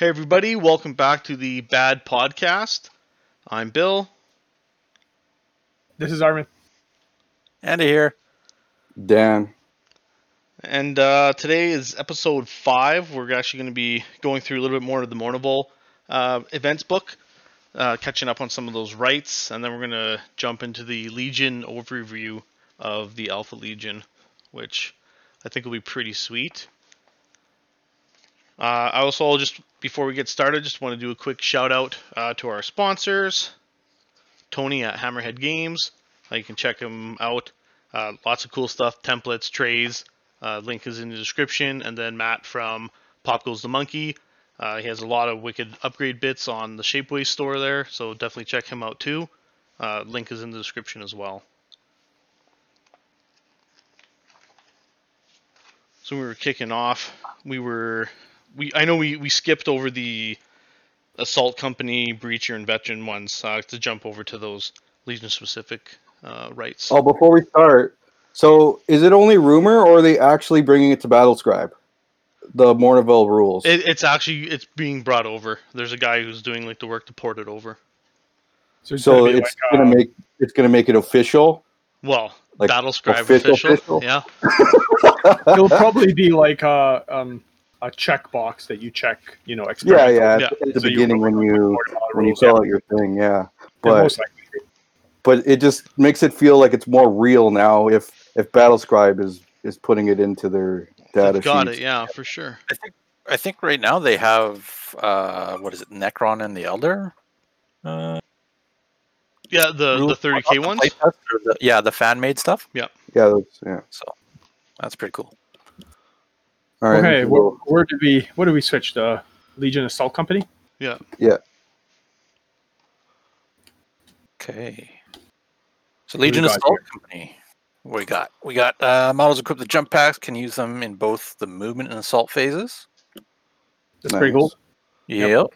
Hey, everybody, welcome back to the Bad Podcast. I'm Bill. This is Armin. Andy here. Dan. And uh, today is episode five. We're actually going to be going through a little bit more of the Mournival uh, events book, uh, catching up on some of those rights, and then we're going to jump into the Legion overview of the Alpha Legion, which I think will be pretty sweet. Uh, I also just before we get started, just want to do a quick shout out uh, to our sponsors, Tony at Hammerhead Games. Uh, you can check him out. Uh, lots of cool stuff, templates, trays. Uh, link is in the description. And then Matt from Pop Goes the Monkey. Uh, he has a lot of wicked upgrade bits on the Shapeways store there, so definitely check him out too. link is in the description as well. So we were kicking off. We were we I know we, we skipped over the assault company, breacher, and veteran ones uh, to jump over to those legion specific uh, rights. Oh, before we start, so is it only rumor, or are they actually bringing it to Battlescribe? The Mournival rules. It, it's actually it's being brought over. There's a guy who's doing like the work to port it over. So it's, so gonna, it's like, gonna uh, make it's gonna make it official. Well, like Battlescribe official, official, official? yeah. It'll probably be like uh, um, a checkbox that you check, you know, yeah, yeah, yeah. at the so beginning when you when you fill out your thing, yeah. But but it just makes it feel like it's more real now if if Battlescribe is is putting it into their data. They've got sheets. it, yeah, for sure. I think I think right now they have uh what is it, Necron and the Elder? Uh, yeah, the the thirty k ones. The, yeah, the fan made stuff. Yeah, yeah, yeah. So that's pretty cool. All right. Okay, where, where did we? What did we switch? The Legion Assault Company. Yeah. Yeah. Okay. So Legion Assault here? Company. What we got? We got uh, models equipped with jump packs. Can use them in both the movement and assault phases. That's nice. pretty cool. Yep. yep.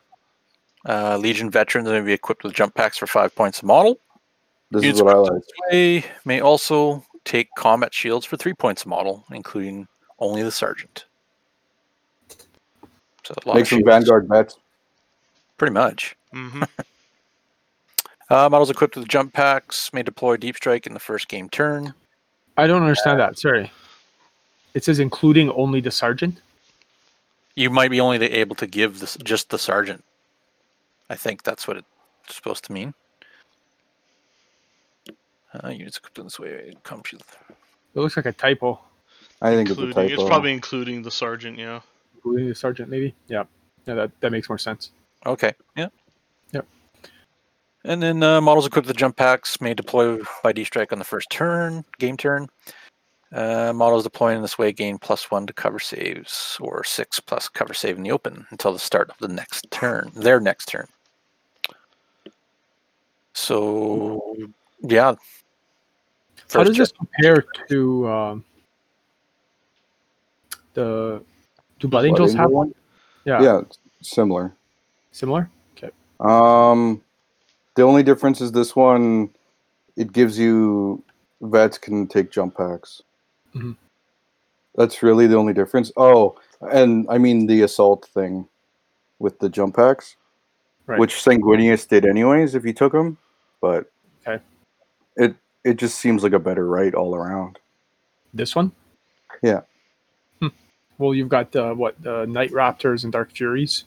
Uh, Legion veterans may be equipped with jump packs for five points a model. This Units is what I like. Way may also take combat shields for three points a model, including only the sergeant. So make some Vanguard bets. Pretty much. Mm-hmm. uh, models equipped with jump packs may deploy deep strike in the first game turn. I don't understand uh, that. Sorry. It says including only the sergeant. You might be only able to give this just the sergeant. I think that's what it's supposed to mean. Uh, units equipped in this way come. It looks like a typo. I think it's a typo. It's probably including the sergeant. Yeah the sergeant, maybe. Yeah, yeah, that that makes more sense. Okay. Yeah. Yep. And then uh, models equipped with jump packs may deploy by D strike on the first turn, game turn. Uh, models deploying in this way gain plus one to cover saves, or six plus cover save in the open until the start of the next turn, their next turn. So, yeah. First How does this compare to um, the do Blood, Blood Angels Angel have one? Yeah. Yeah, similar. Similar? Okay. Um the only difference is this one it gives you vets can take jump packs. Mm-hmm. That's really the only difference. Oh, and I mean the assault thing with the jump packs, right. which Sanguinius did anyways if you took them, but okay, it it just seems like a better right all around. This one, yeah. Well, you've got uh, what the Night Raptors and Dark Furies,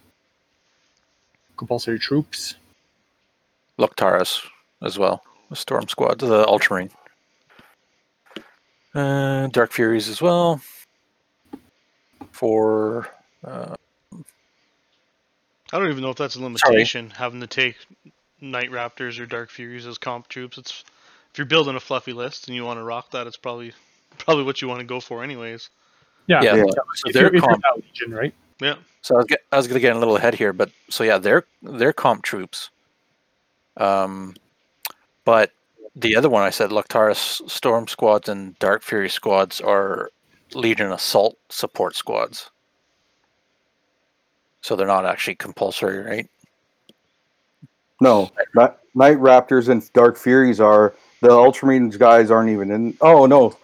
compulsory troops, Loctaris as well, the Storm Squad, the Ultramarine, uh, Dark Furies as well. For uh, I don't even know if that's a limitation Sorry. having to take Night Raptors or Dark Furies as comp troops. It's if you're building a fluffy list and you want to rock that, it's probably probably what you want to go for anyways. Yeah, yeah. yeah. So they're comp Legion, right? Yeah. So I was, get, I was going to get a little ahead here, but so yeah, they're they're comp troops. Um, but the other one I said, Loctaris Storm Squads and Dark Fury Squads are Legion Assault support squads. So they're not actually compulsory, right? No, Night Raptors and Dark Furies are the Ultramarines guys aren't even in. Oh no,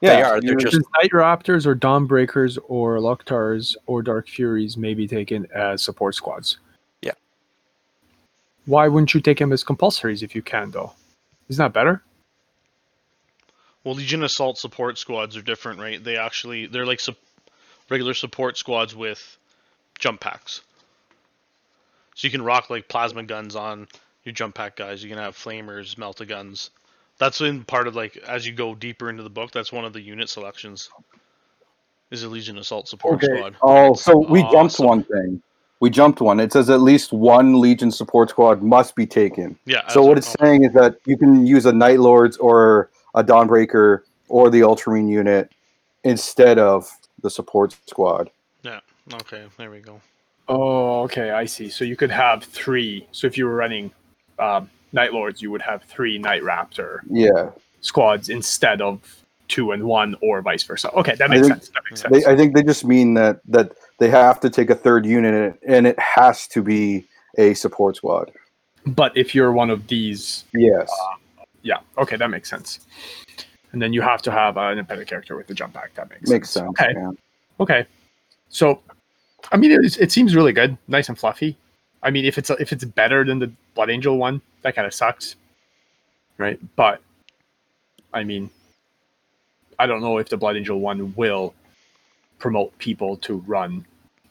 Yeah, they are. They're just Since Night Raptors or Dawnbreakers or Luktars or Dark Furies may be taken as support squads. Yeah. Why wouldn't you take them as compulsories if you can, though? Isn't that better? Well, Legion Assault support squads are different, right? They actually they're like sup- regular support squads with jump packs. So you can rock like plasma guns on your jump pack guys. You can have flamers, melta guns. That's in part of like as you go deeper into the book. That's one of the unit selections. Is a Legion Assault support Okay. squad. Oh, so we jumped Awesome. one thing. We jumped one. It says at least one Legion support squad must be taken. Yeah. So what a- it's saying is that you can use a Night Lords or a Dawnbreaker or the Ultramarine unit instead of the support squad. Yeah. Okay, there we go. Oh, okay, I see. So you could have three. So if you were running um, Night Lords, you would have three Night Raptor Yeah, squads instead of two and one, or vice versa. Okay, that makes think- sense. That makes they, sense. I think they just mean that that they have to take a third unit and it has to be a support squad. but if you're one of these, Yes. Uh, yeah, okay, that makes sense. And then you have to have an independent character with the jump pack. That makes Makes sense. sense. Okay, yeah. okay. So, I mean, it, it seems really good, nice and fluffy. I mean, if it's if it's better than the Blood Angel one, that kind of sucks, right? But, I mean, I don't know if the Blood Angel one will promote people to run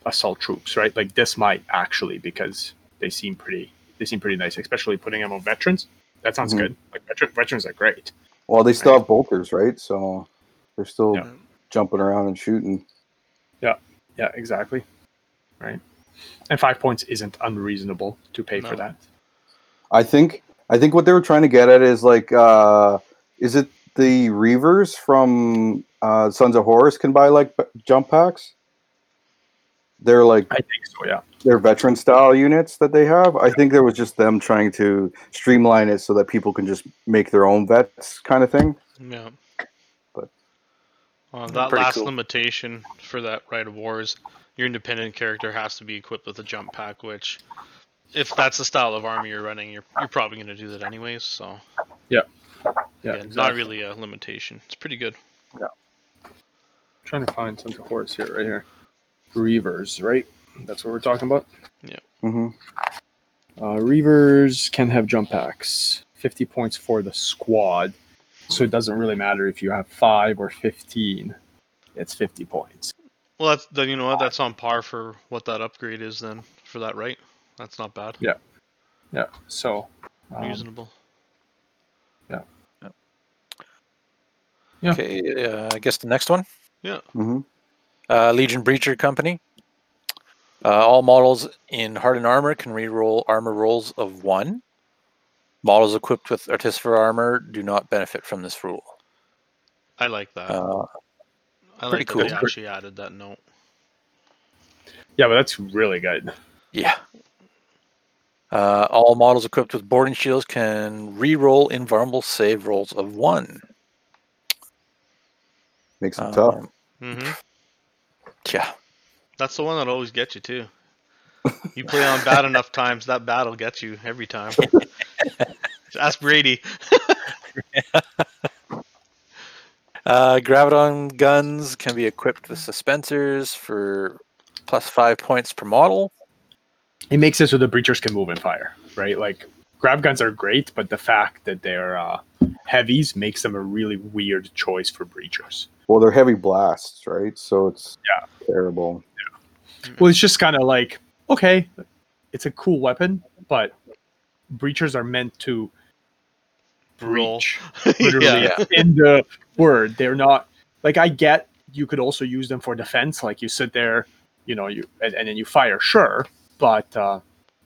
assault troops, right? Like this might actually because they seem pretty they seem pretty nice, especially putting them on veterans. That sounds Mhm. good. Like veteran, veterans are great. Well, they still have bolters, right? So they're still Yeah. jumping around and shooting. Yeah, yeah, exactly. Right. And five points isn't unreasonable to pay for that. I think I think what they were trying to get at is like uh is it the Reavers from uh Sons of Horus can buy like b- jump packs? They're like I think so, yeah. they're veteran style units that they have. I think there was just them trying to streamline it so that people can just make their own vets kind of thing. Yeah. But- Uh, that last cool. limitation for that right of war is your independent character has to be equipped with a jump pack, which, if that's the style of army you're running, you're you're probably going to do that anyways. So Yeah, yeah, not exactly. really a limitation. It's pretty good. Yeah. Trying to find some horse here, right here. Reavers, right? That's what we're talking about. Yeah Mm-hmm. Uh, Reavers can have jump packs. 50 points for the squad. So it doesn't really matter if you have five or 15. It's 50 points. Well, that's then you know what that's on par for what that upgrade is then for that right. That's not bad. Yeah. Yeah. So, um, Reasonable. Yeah. Yeah. Okay. Uh, I guess the next one. Yeah. hmm Uh, Legion Breacher Company. Uh, all models in hardened armor can reroll armor rolls of one. Models equipped with artificer armor do not benefit from this rule. I like that. Uh, I pretty like that cool. they actually added that note. yeah, but that's really good. yeah. Uh, all models equipped with boarding shields can reroll invulnerable save rolls of one. Makes it tough. Um, hmm yeah. That's the one that always gets you too. You play on bad enough times, that battle gets you every time. Just Ask Brady. Uh, Graviton guns can be equipped with suspensors for plus five points per model. It makes it so the breachers can move and fire, right? Like, grav guns are great, but the fact that they're uh, heavies makes them a really weird choice for breachers. Well, they're heavy blasts, right? So it's Yeah. terrible. Well, it's just kind of like, okay, it's a cool weapon, but breachers are meant to Roll. Breach. Literally, yeah. in the word, they're not like I get. You could also use them for defense, like you sit there, you know, you and, and then you fire, sure, but uh,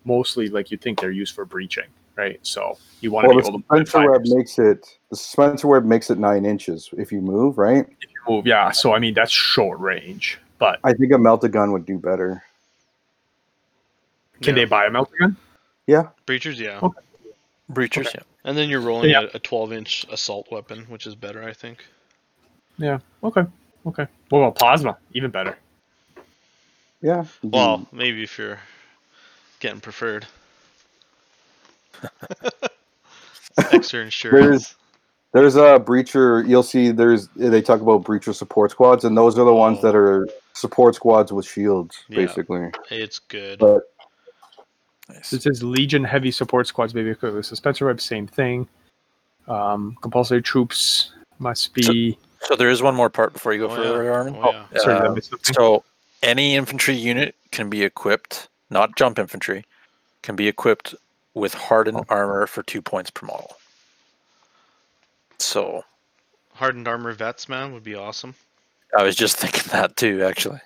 mostly like you think they're used for breaching, right? So you want to be able to put suspensor web makes it. The suspensor web makes it nine inches if you move, right? If you move, yeah. So I mean that's short range, but I think a melta gun would do better. can Yeah. they buy a melta gun? Yeah, breachers, yeah. Okay. Breachers, Okay. yeah. And then you're rolling Yeah. a, a 12 inch assault weapon, which is better, I think. Yeah. Okay. Okay. What about plasma? Even better. Yeah. Well, maybe if you're getting preferred. Extra insurance. There's a breacher. You'll see. There's they talk about breacher support squads, and those are the ones Oh. that are support squads with shields, Yeah. basically. It's good. But Nice. It says Legion heavy support squads may be equipped with suspensor web, same thing. Um, compulsory troops must be. So there is one more part before you go Oh, further, yeah. Armin. Oh, yeah. sorry, Uh. So any infantry unit can be equipped, not jump infantry, can be equipped with hardened armor for two points per model. So Hardened armor vets, man, would be awesome. I was just thinking that too, actually.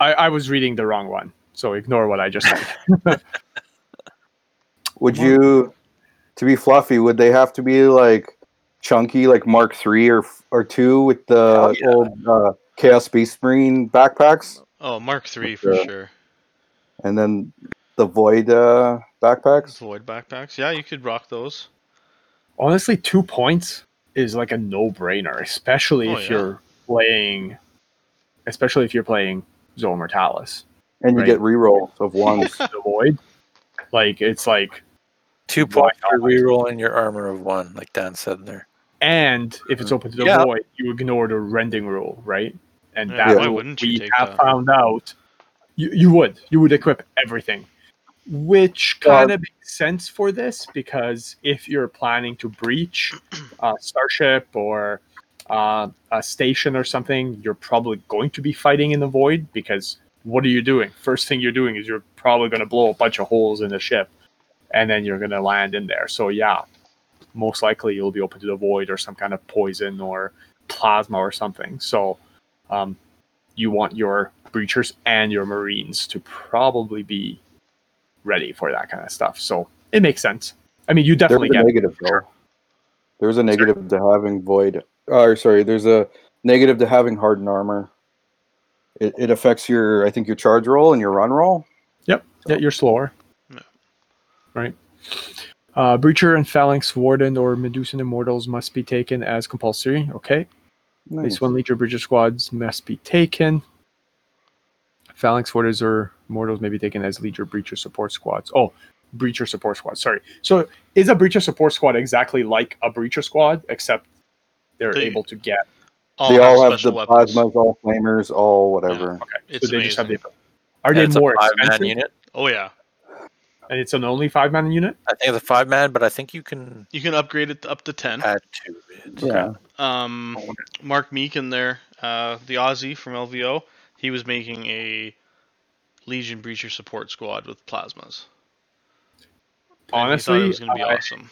I, I was reading the wrong one, so ignore what I just said. would you, to be fluffy, would they have to be like chunky, like Mark Three or or two with the yeah. old uh, Chaos Space Marine backpacks, Oh, Mark three for Yeah. sure. and then the Void uh, backpacks? Void backpacks. Yeah, you could rock those. Honestly, two points is like a no-brainer, especially Oh, if yeah. you're playing, especially if you're playing Zone Mortalis. And you Right. get rerolls of ones. The Void, like it's like, Two Why points for not? rerolling your armor of one, like Dan said there. and if it's open to the Yeah. Void, you ignore the rending rule, right? And Yeah, that why rule wouldn't we have that? found out. You, you would you would equip everything, which kind of makes sense for this because if you're planning to breach a starship or uh, a station or something, you're probably going to be fighting in the void because what are you doing? First thing you're doing is you're probably going to blow a bunch of holes in the ship, and then you're going to land in there. So yeah, most likely you'll be open to the void or some kind of poison or plasma or something. So um, you want your breachers and your marines to probably be ready for that kind of stuff. So it makes sense. I mean, you There's definitely a get negative though. There's a negative to having void. Or sorry, there's a negative to having hardened armor. It, it affects your, I think, your charge roll and your run roll. Yep. Yeah, you're slower. Yeah. Right. Uh, Breacher and Phalanx Warden or Medusan Immortals must be taken as compulsory. Okay. At least one Legion Breacher squads must be taken. Phalanx Warders or Immortals may be taken as Legion Breacher support squads. Oh, Breacher support squad. Sorry. So is a Breacher support squad exactly like a Breacher squad, except they're They- able to get. All they all have the special weapons. plasmas, all flamers, all whatever. Okay. It's so they just have the. Are And they it's a more five man expensive? unit. Oh yeah, And it's an only five man unit. I think it's a five man, but I think you can you can upgrade it up to ten. add two. bids. Yeah. Um, Mark Meek in there, uh, the Aussie from LVO, he was making a Legion Breacher support squad with plasmas. And he thought Honestly, it was gonna be I- awesome.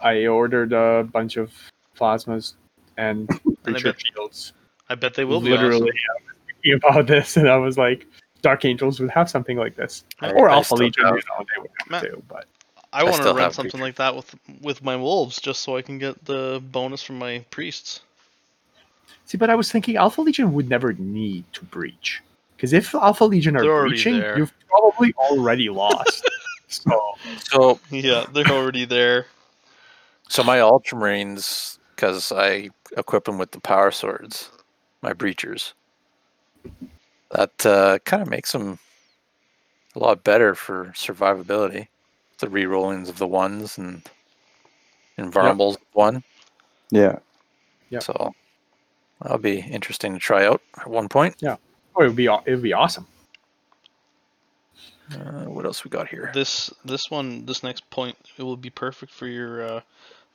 I ordered a bunch of plasmas and And I breacher bet- shields. I bet they will be Literally, awesome. I was thinking about this, and I was like, Dark Angels would have something like this, I- or I Alpha Legion. have- You know, they would have Matt- too. But I want to run something Breacher. like that with with my wolves, just so I can get the bonus from my priests. see, but I was thinking Alpha Legion would never need to breach because if Alpha Legion are They're breaching, there. you've probably already lost. so So Yeah, they're already there. So my Ultramarines, because I equip them with the power swords, my breachers, that uh, kind of makes them a lot better for survivability. The re-rollings of the ones and invulnerables one. Yeah. Yep. So that'll be interesting to try out at one point. Yeah. Oh, it would be it would be awesome. Uh, what else we got here? This this one this next point it will be perfect for your uh,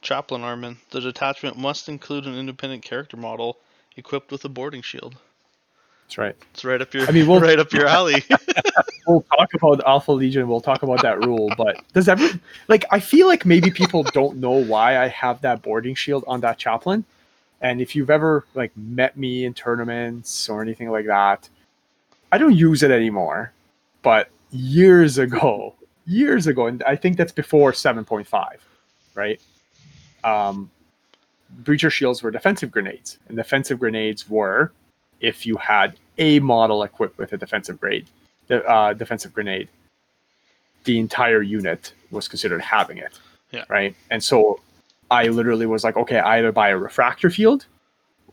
chaplain Armin. The detachment must include an independent character model equipped with a boarding shield. That's right. It's right up your I mean, we'll- right up your alley. We'll talk about Alpha Legion. We'll talk about that rule. But does every like I feel like maybe people don't know why I have that boarding shield on that chaplain. And if you've ever like met me in tournaments or anything like that, I don't use it anymore. But years ago, years ago, and I think that's before 7.5, right? Um, breacher shields were defensive grenades, and defensive grenades were if you had a model equipped with a defensive grade, the uh, defensive grenade, the entire unit was considered having it. Yeah. Right. And so I literally was like, okay, I either buy a refractor field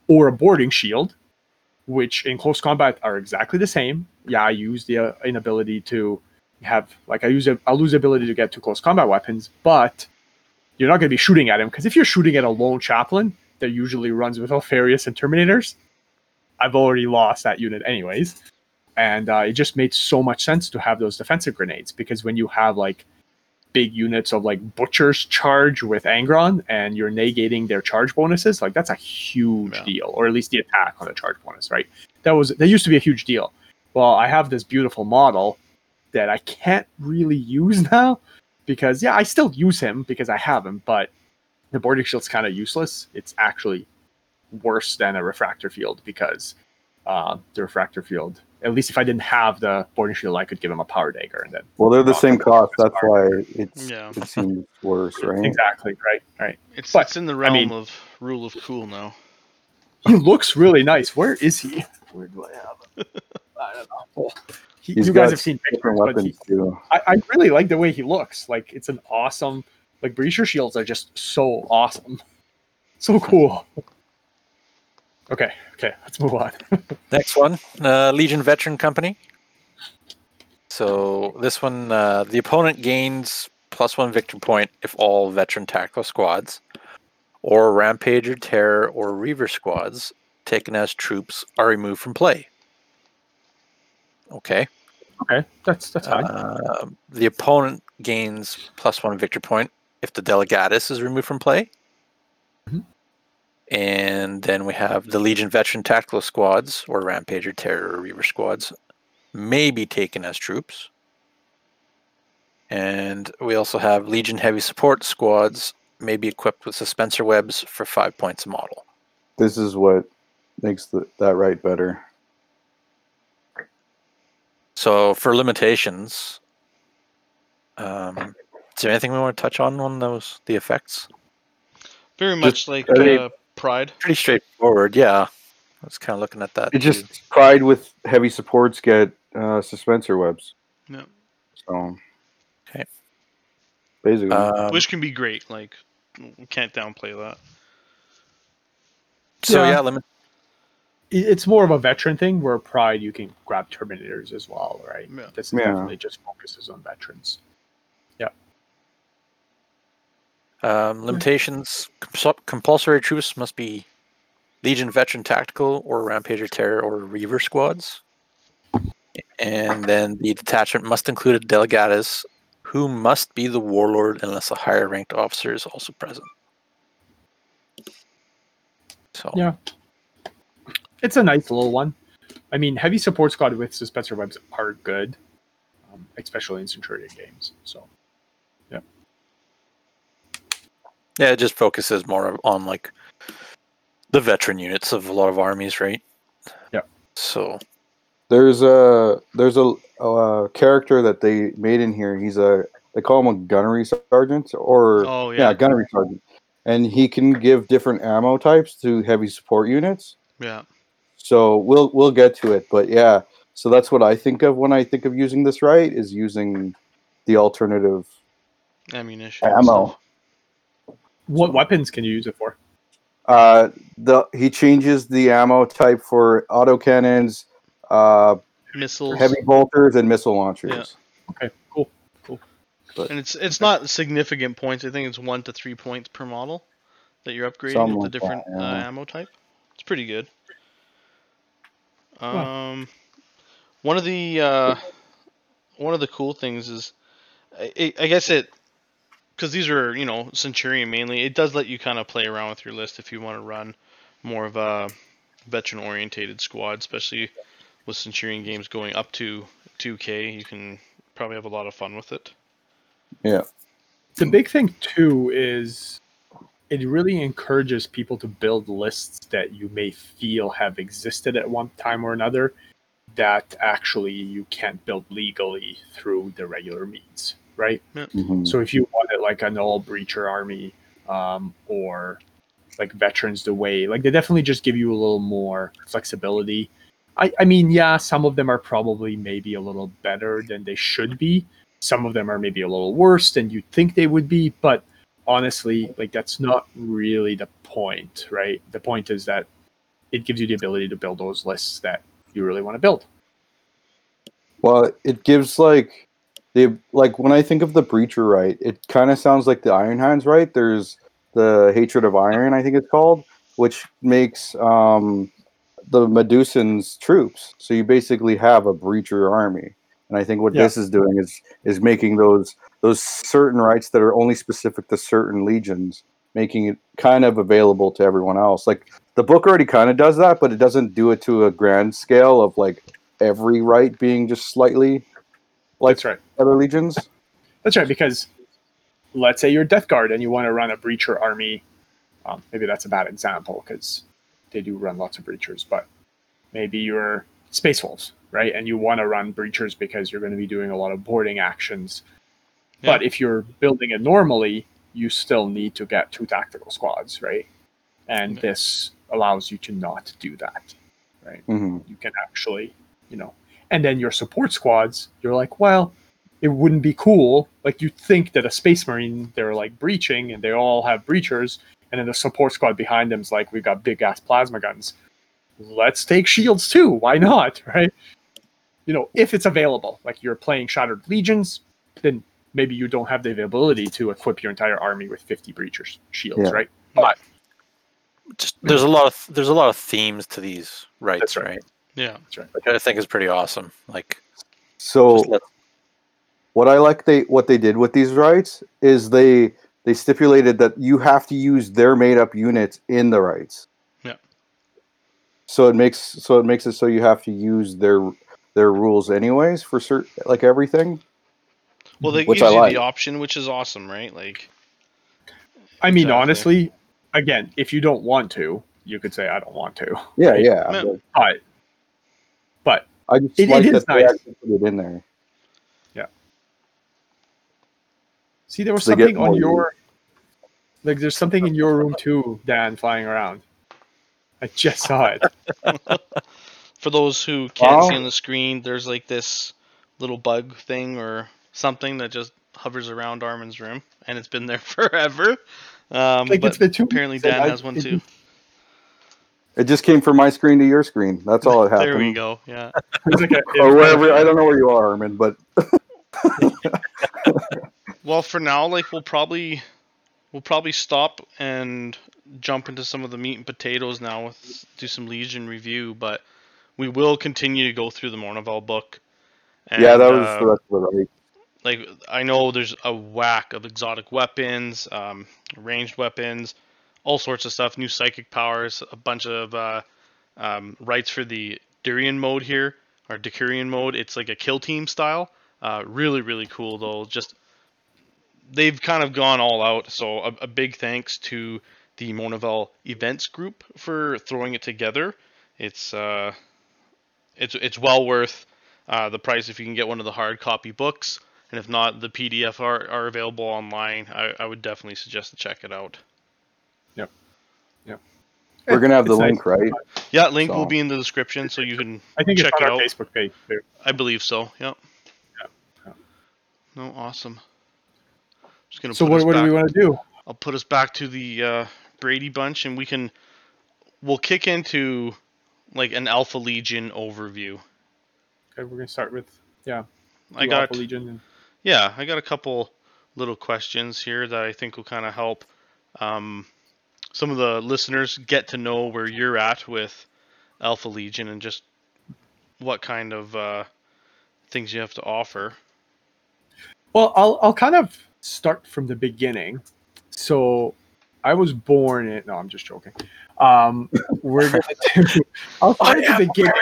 or a boarding shield, which in close combat are exactly the same. Yeah, I use the uh, inability to have like I use a, I'll lose the ability to get to close combat weapons, but you're not going to be shooting at him because if you're shooting at a lone chaplain that usually runs with Alpharius and Terminators, I've already lost that unit anyways. And uh, it just made so much sense to have those defensive grenades because when you have like big units of like butchers charge with Angron and you're negating their charge bonuses, like that's a huge yeah. deal, or at least the attack on the charge bonus, right? That was that used to be a huge deal. Well, I have this beautiful model that I can't really use now because yeah, I still use him because I have him, but the boarding shield's kind of useless. It's actually worse than a refractor field because uh, the refractor field at least if I didn't have the boarding shield, I could give him a power dagger and then. Well, they're the same cost. That's why it's yeah. it seems worse, right? Exactly. Right. Right. It's but, it's in the realm I mean, of rule of cool now. He looks really nice. Where is he? Where do I have him? I don't know. He, you guys have seen pictures, but he, I, I, really like the way he looks. Like it's an awesome. Like breacher shields are just so awesome, so cool. Okay, okay, let's move on. Next one, uh, Legion Veteran Company. So this one, uh, the opponent gains plus one victory point if all veteran tactical squads, or Rampager, Terror, or Reaver squads taken as troops are removed from play. Okay. Okay, that's that's fine. Uh, the opponent gains plus one victory point if the Delegatus is removed from play. Mm-hmm. And then we have the Legion Veteran Tactical Squads, or Rampager, Terror, or Reaver Squads, may be taken as troops. And we also have Legion Heavy Support Squads, may be equipped with Suspensor Webs for five points a model. This is what makes the, that right better. So for limitations, um, is there anything we want to touch on on those the effects? Very much Just, like uh, Pride. Pretty straightforward, yeah. I was kind of looking at that. It too. just Pride with heavy supports get uh, suspensor webs. Yeah. So. Okay. Basically, um, which can be great. Like, can't downplay that. So yeah, yeah limit. It's more of a veteran thing where Pride you can grab Terminators as well, right? Yeah. This yeah. definitely just focuses on veterans. Um, limitations: compulsory troops must be Legion Veteran Tactical or Rampager Terror or Reaver squads. And then the detachment must include a Delegatus who must be the warlord unless a higher ranked officer is also present. So yeah, it's a nice little one. I mean, heavy support squad with suspensor webs are good, um, especially in Centurion games. So Yeah, it just focuses more on like the veteran units of a lot of armies, right? Yeah. So there's a there's a, a character that they made in here. He's a they call him a gunnery sergeant or oh, yeah. yeah gunnery sergeant, and he can give different ammo types to heavy support units. Yeah. So we'll we'll get to it, but yeah. So that's what I think of when I think of using this right is using the alternative ammunition ammo. What weapons can you use it for? Uh, the he changes the ammo type for autocannons, uh, missiles, heavy bolters, and missile launchers. Yeah. Okay, cool, cool. But, and it's it's not significant points. I think it's one to three points per model that you're upgrading with the different that, yeah. uh, ammo type. It's pretty good. Um, one of the uh, one of the cool things is, I, I guess it because these are you know Centurion mainly. It does let you kind of play around with your list if you want to run more of a veteran orientated squad, especially with Centurion games going up to 2K. You can probably have a lot of fun with it. Yeah. The big thing too is it really encourages people to build lists that you may feel have existed at one time or another that actually you can't build legally through the regular means right? Mm-hmm. So if you wanted like an all breacher army um, or like veterans the way, like they definitely just give you a little more flexibility. I, I mean, yeah, some of them are probably maybe a little better than they should be. Some of them are maybe a little worse than you'd think they would be, but honestly, like that's not really the point, right? The point is that it gives you the ability to build those lists that you really want to build. Well, it gives like they like when I think of the Breacher right, it kind of sounds like the Iron Hands right. There's the Hatred of Iron, I think it's called, which makes um, the Medusans troops. So you basically have a Breacher army, and I think what yeah. this is doing is is making those those certain rights that are only specific to certain legions, making it kind of available to everyone else. Like the book already kind of does that, but it doesn't do it to a grand scale of like every right being just slightly like That's right. other legions. That's right, because let's say you're Death Guard and you want to run a breacher army. Um, maybe that's a bad example because they do run lots of breachers, but maybe you're Space Wolves, right? And you want to run breachers because you're going to be doing a lot of boarding actions. Yeah. But if you're building it normally, you still need to get two tactical squads, right? And okay. this allows you to not do that, right? Mm-hmm. You can actually, you know, and then your support squads, you're like, well, it wouldn't be cool. Like you think that a space marine, they're like breaching and they all have breachers, and then the support squad behind them is like, we've got big ass plasma guns. Let's take shields too. Why not? Right? You know, if it's available, like you're playing Shattered Legions, then maybe you don't have the availability to equip your entire army with 50 breachers shields, yeah. right? But just there's a lot of there's a lot of themes to these rights, right. right? Yeah, that's right. Which I think is pretty awesome. Like, so what I like they what they did with these rights is they they stipulated that you have to use their made up units in the rights. Yeah. So it makes so it makes it so you have to use their their rules anyways for certain like everything. Well, they give you like. the option, which is awesome, right? Like, I mean, exactly. honestly, again, if you don't want to, you could say I don't want to. Yeah, right? yeah. But but I just it, like it is nice. put it in there. Yeah. See, there was so something on your like. There's something in your room too, Dan, flying around. I just saw it. For those who can't see on the screen, there's like this little bug thing or something that just hovers around Armin's room, and it's been there forever. Um, like but apparently Dan has one too. It just came from my screen to your screen. That's all it happened. there we go. Yeah. or wherever I don't know where you are, Armin, but. well, for now, like we'll probably we'll probably stop and jump into some of the meat and potatoes now with do some Legion review, but we will continue to go through the Mournival book. And, yeah, that was uh, the rest of it. Right? Like I know there's a whack of exotic weapons, um, ranged weapons all sorts of stuff, new psychic powers, a bunch of uh, um, rights for the Durian mode here, or Decurion mode. It's like a kill team style. Uh, really, really cool though. Just they've kind of gone all out. So a, a big thanks to the Mournival events group for throwing it together. It's uh, it's it's well worth uh, the price if you can get one of the hard copy books. And if not, the PDF are, are available online. I, I would definitely suggest to check it out. We're gonna have the link, right? Yeah, link so. will be in the description, so you can. I think check it's on it our out. Facebook page too. I believe so. Yep. Yeah. yeah. No, awesome. Just gonna. So what, what do we want to do? I'll put us back to the uh, Brady bunch, and we can. We'll kick into like an Alpha Legion overview. Okay, we're gonna start with yeah. I got Alpha Legion. And... Yeah, I got a couple little questions here that I think will kind of help. Um, some of the listeners get to know where you're at with Alpha Legion and just what kind of uh, things you have to offer. Well, I'll I'll kind of start from the beginning. So I was born in. No, I'm just joking. Um, we're gonna do. I'll start at the beginning.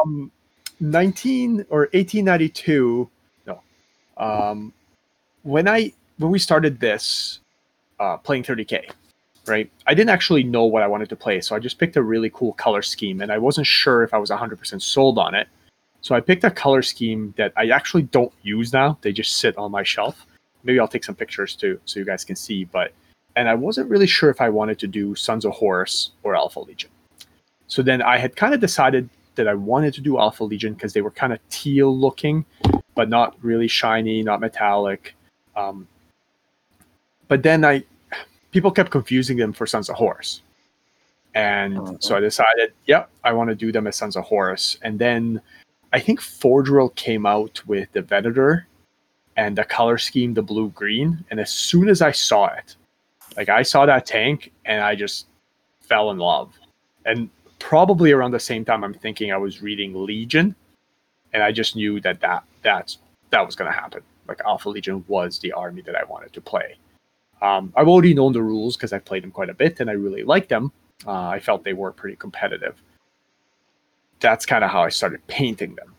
Um, 19 or 1892. No. Um, when I when we started this, uh, playing 30k, right? I didn't actually know what I wanted to play, so I just picked a really cool color scheme, and I wasn't sure if I was 100% sold on it. So I picked a color scheme that I actually don't use now. They just sit on my shelf. Maybe I'll take some pictures too, so you guys can see. But and I wasn't really sure if I wanted to do Sons of Horus or Alpha Legion. So then I had kind of decided that I wanted to do Alpha Legion because they were kind of teal looking, but not really shiny, not metallic. Um, but then I people kept confusing them for Sons of Horus. And uh-huh. so I decided, yep, I want to do them as Sons of Horus. And then I think Forge World came out with the Venator and the color scheme, the blue green. And as soon as I saw it, like I saw that tank and I just fell in love. And probably around the same time, I'm thinking I was reading Legion, and I just knew that that that's that was going to happen. Like Alpha Legion was the army that I wanted to play. Um, I've already known the rules because I've played them quite a bit, and I really liked them. Uh, I felt they were pretty competitive. That's kind of how I started painting them.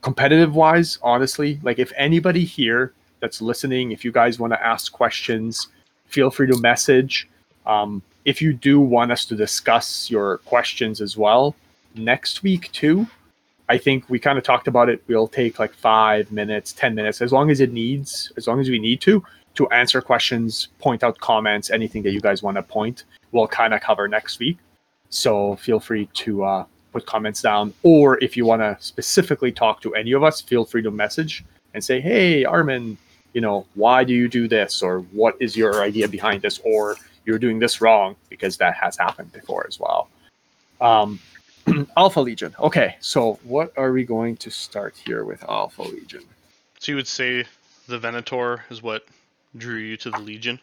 Competitive wise, honestly, like if anybody here that's listening, if you guys want to ask questions, feel free to message. Um, if you do want us to discuss your questions as well next week too, I think we kind of talked about it. We'll take like five minutes, 10 minutes, as long as it needs, as long as we need to, to answer questions, point out comments, anything that you guys want to point, we'll kind of cover next week. So feel free to uh, put comments down. Or if you want to specifically talk to any of us, feel free to message and say, hey, Armin, you know, why do you do this? Or what is your idea behind this? Or you're doing this wrong because that has happened before as well. Um, Alpha Legion. Okay, so what are we going to start here with Alpha Legion? So you would say the Venator is what drew you to the Legion?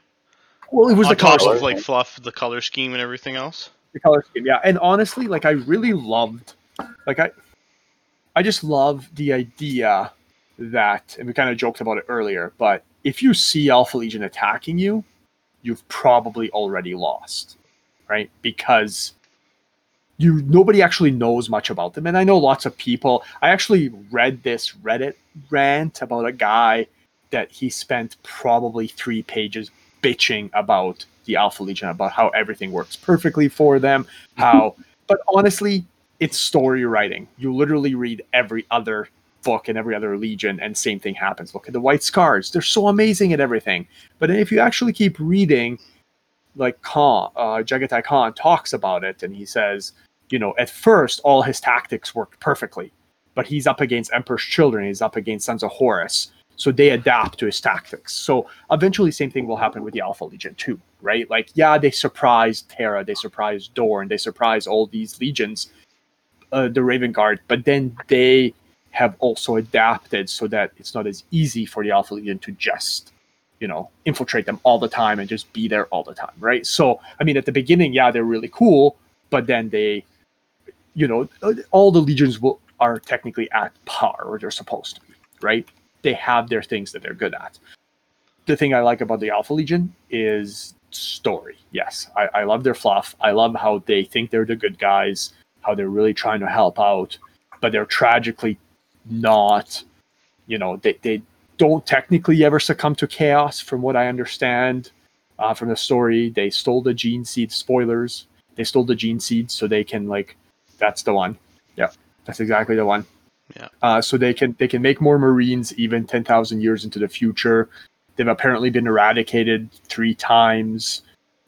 Well, it was On the top color, of like fluff, the color scheme, and everything else. the color scheme, yeah. And honestly, like I really loved, like I, I just love the idea that, and we kind of joked about it earlier, but if you see Alpha Legion attacking you, you've probably already lost, right? Because you nobody actually knows much about them. And I know lots of people. I actually read this Reddit rant about a guy that he spent probably three pages bitching about the Alpha Legion, about how everything works perfectly for them. How, but honestly, it's story writing. You literally read every other book and every other legion and same thing happens look at the white scars they're so amazing at everything but if you actually keep reading like khan uh, jaghatai khan talks about it and he says you know at first all his tactics worked perfectly but he's up against emperor's children he's up against sons of horus so they adapt to his tactics so eventually same thing will happen with the alpha legion too right like yeah they surprised terra they surprised dorn they surprise all these legions uh, the raven guard but then they have also adapted so that it's not as easy for the Alpha Legion to just, you know, infiltrate them all the time and just be there all the time, right? So, I mean, at the beginning, yeah, they're really cool, but then they, you know, all the legions will are technically at par, or they're supposed to be, right? They have their things that they're good at. The thing I like about the Alpha Legion is story. Yes, I, I love their fluff. I love how they think they're the good guys, how they're really trying to help out, but they're tragically not you know they, they don't technically ever succumb to chaos from what i understand uh, from the story they stole the gene seed spoilers they stole the gene seed so they can like that's the one yeah that's exactly the one Yeah. uh, so they can they can make more marines even 10000 years into the future they've apparently been eradicated three times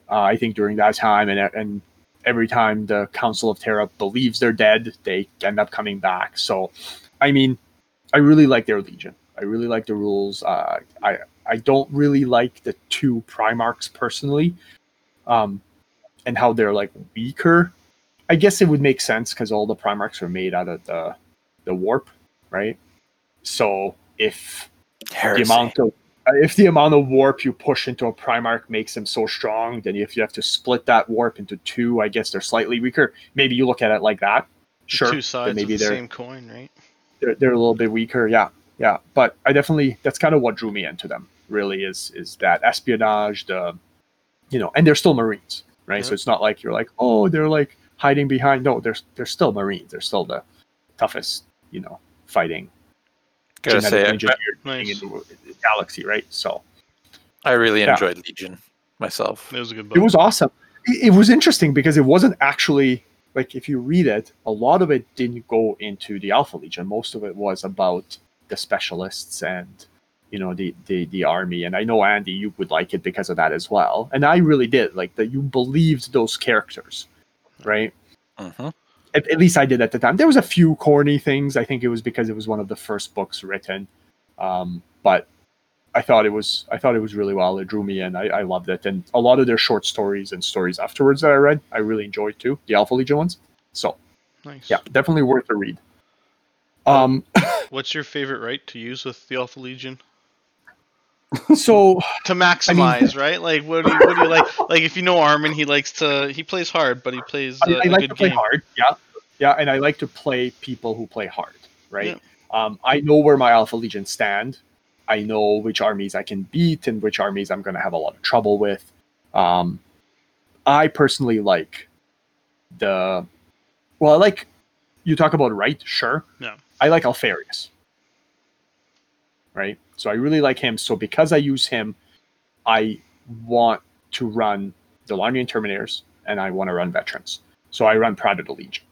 uh, i think during that time and and every time the council of terra believes they're dead they end up coming back so I mean, I really like their Legion. I really like the rules. Uh, I I don't really like the two Primarchs personally, um, and how they're like weaker. I guess it would make sense because all the Primarchs are made out of the the warp, right? So if Heresy. the amount of uh, if the amount of warp you push into a Primarch makes them so strong, then if you have to split that warp into two, I guess they're slightly weaker. Maybe you look at it like that. Sure, Two sides maybe of the they're same coin, right? they're, they're a little bit weaker. Yeah, yeah. But I definitely that's kind of what drew me into them. Really is is that espionage, the you know, and they're still Marines, right? So it's not like you're like, oh, they're like hiding behind. No, they're they're still Marines. They're still the toughest, you know, fighting Gotta say, genetic I, Nice. in the galaxy, right? So I really Yeah. enjoyed Legion myself. It was a good book. it was awesome. It, it was interesting because it wasn't actually like if you read it, a lot of it didn't go into the Alpha Legion. Most of it was about the specialists and you know the the the army. And I know Andy, you would like it because of that as well. And I really did like that. You believed those characters, right? hmm At, at least I did at the time. There was a few corny things. I think it was because it was one of the first books written, um, but I thought it was I thought it was really well. It drew me in. I, I loved it, and a lot of their short stories and stories afterwards that I read, I really enjoyed too. The Alpha Legion ones. So nice. yeah, definitely worth a read. Um, what's your favorite right to use with the Alpha Legion? So to maximize, I mean, right? Like, what do you what do you like? Like, if you know Armin, he likes to he plays hard, but he plays. Uh, I, I like to play game. hard, yeah, yeah, and I like to play people who play hard, right? Yeah. Um, I know where my Alpha Legion stand. I know which armies I can beat and which armies I'm going to have a lot of trouble with. Um, I personally like the well, I like you talk about right, sure. Yeah. I like Alpharius. Right? So I really like him. So because I use him, I want to run the Lernaean Terminators and I want to run veterans. So I run Pride of the Legion.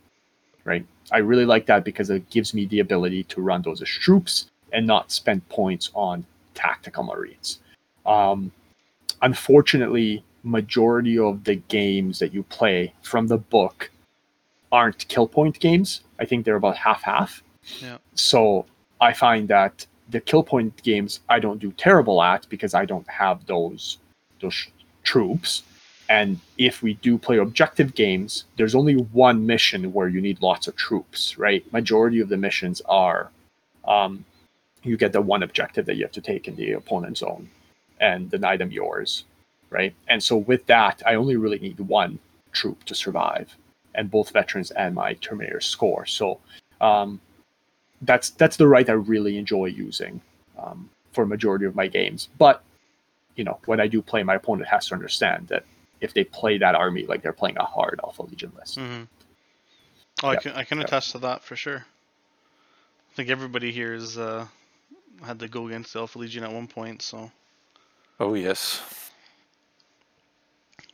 Right? I really like that because it gives me the ability to run those as troops and not spend points on tactical marines. Um, unfortunately, majority of the games that you play from the book aren't kill point games. I think they're about half half. Yeah. So I find that the kill point games I don't do terrible at because I don't have those those troops. And if we do play objective games, there's only one mission where you need lots of troops, right? Majority of the missions are um, you get the one objective that you have to take in the opponent zone and deny them yours, right? And so with that, I only really need one troop to survive and both veterans and my Terminator score. So um, that's that's the right I really enjoy using um, for a majority of my games. But you know, when I do play, my opponent has to understand that if they play that army like they're playing a hard Alpha Legion list. Mm-hmm. Oh, yeah. I can I can attest yeah. to that for sure. I think everybody here has uh, had to go against the Alpha Legion at one point. So. Oh yes.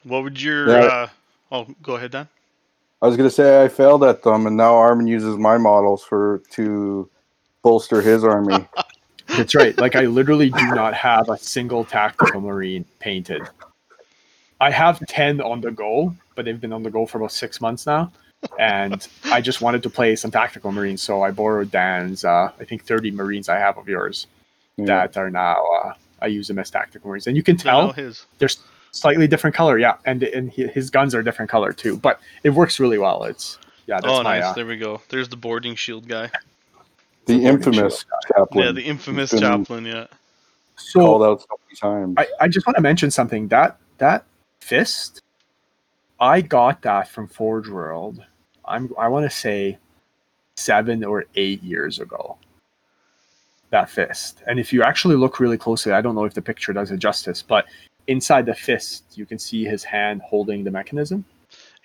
What would your? Yeah. Uh, oh, go ahead, Dan. I was gonna say I failed at them, and now Armin uses my models for to bolster his army. That's right. Like I literally do not have a single tactical marine painted. I have ten on the go, but they've been on the go for about six months now. And I just wanted to play some tactical marines, so I borrowed Dan's. Uh, I think thirty marines I have of yours yeah. that are now. Uh, I use them as tactical marines, and you can tell his. there's slightly different color. Yeah, and and his guns are different color too, but it works really well. It's yeah. That's oh, my, nice. Uh, there we go. There's the boarding shield guy. The, the infamous chaplain. Yeah, the infamous chaplain. Yeah. So called out so many times. I, I just want to mention something that that fist. I got that from Forge World. I'm I want to say seven or eight years ago. That fist, and if you actually look really closely, I don't know if the picture does it justice, but inside the fist, you can see his hand holding the mechanism.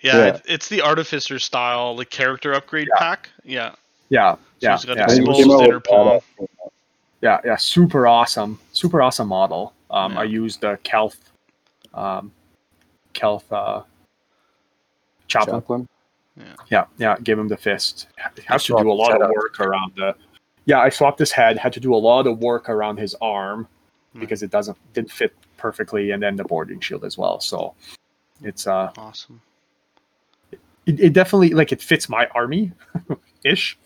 Yeah, yeah. It, it's the artificer style, the character upgrade yeah. pack. Yeah. Yeah. So yeah. yeah. Yeah, yeah, super awesome, super awesome model. Um, yeah. I used the Kelth, um, Kelth uh, chaplain. chaplain. Yeah. yeah, yeah, give him the fist. Has to do a lot of work around the. Yeah, I swapped his head. Had to do a lot of work around his arm because it doesn't didn't fit perfectly, and then the boarding shield as well. So it's uh awesome. It, it definitely like it fits my army ish.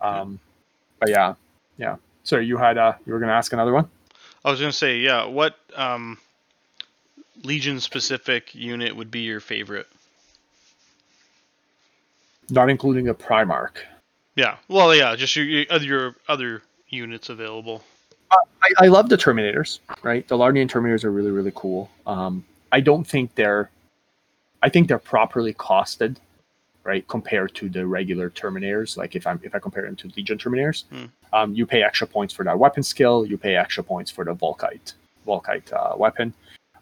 Um, but yeah, yeah. So you had uh you were gonna ask another one. I was gonna say yeah. What um Legion specific unit would be your favorite? Not including a Primarch. Yeah. Well, yeah. Just your, your other other units available. I, I, love the Terminators, right? The Lernaean Terminators are really, really cool. Um, I don't think they're, I think they're properly costed, right, compared to the regular Terminators. Like if I'm if I compare them to Legion Terminators, hmm. um, you pay extra points for that weapon skill. You pay extra points for the Volkite Volkite uh, weapon.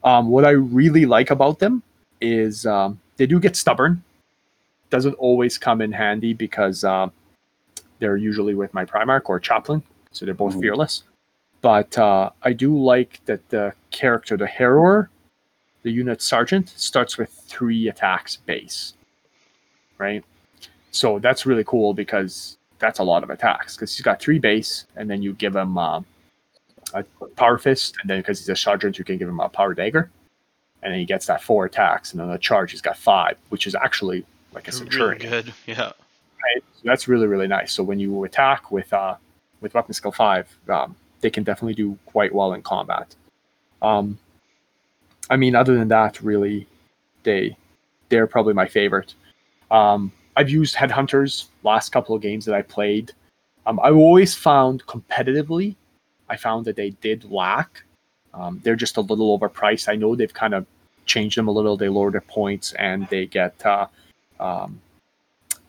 Um, what I really like about them is um, they do get stubborn. Doesn't always come in handy because uh, they're usually with my Primarch or Chaplain, so they're both mm-hmm. fearless. But uh, I do like that the character, the Harrower, the unit sergeant, starts with three attacks base. Right? So that's really cool because that's a lot of attacks because he's got three base, and then you give him uh, a power fist, and then because he's a sergeant, you can give him a power dagger, and then he gets that four attacks, and then the charge he's got five, which is actually like a centurion. Really good, yeah. Right? So that's really really nice. So when you attack with uh with weapon skill five, um, they can definitely do quite well in combat. Um, I mean, other than that, really, they they're probably my favorite. Um, I've used headhunters last couple of games that I played. Um, I always found competitively, I found that they did lack. Um, they're just a little overpriced. I know they've kind of changed them a little. They lower their points and they get uh, um,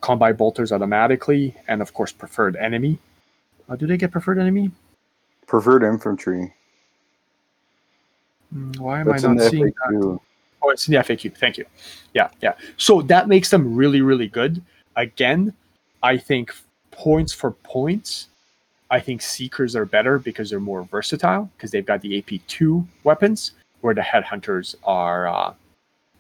combine bolters automatically, and of course preferred enemy. Uh, do they get preferred enemy? Preferred infantry. Mm, why am That's I not seeing that? Oh, it's in the FAQ. Thank you. Yeah, yeah. So that makes them really, really good. Again, I think points for points, I think Seekers are better because they're more versatile because they've got the AP2 weapons, where the Headhunters are uh,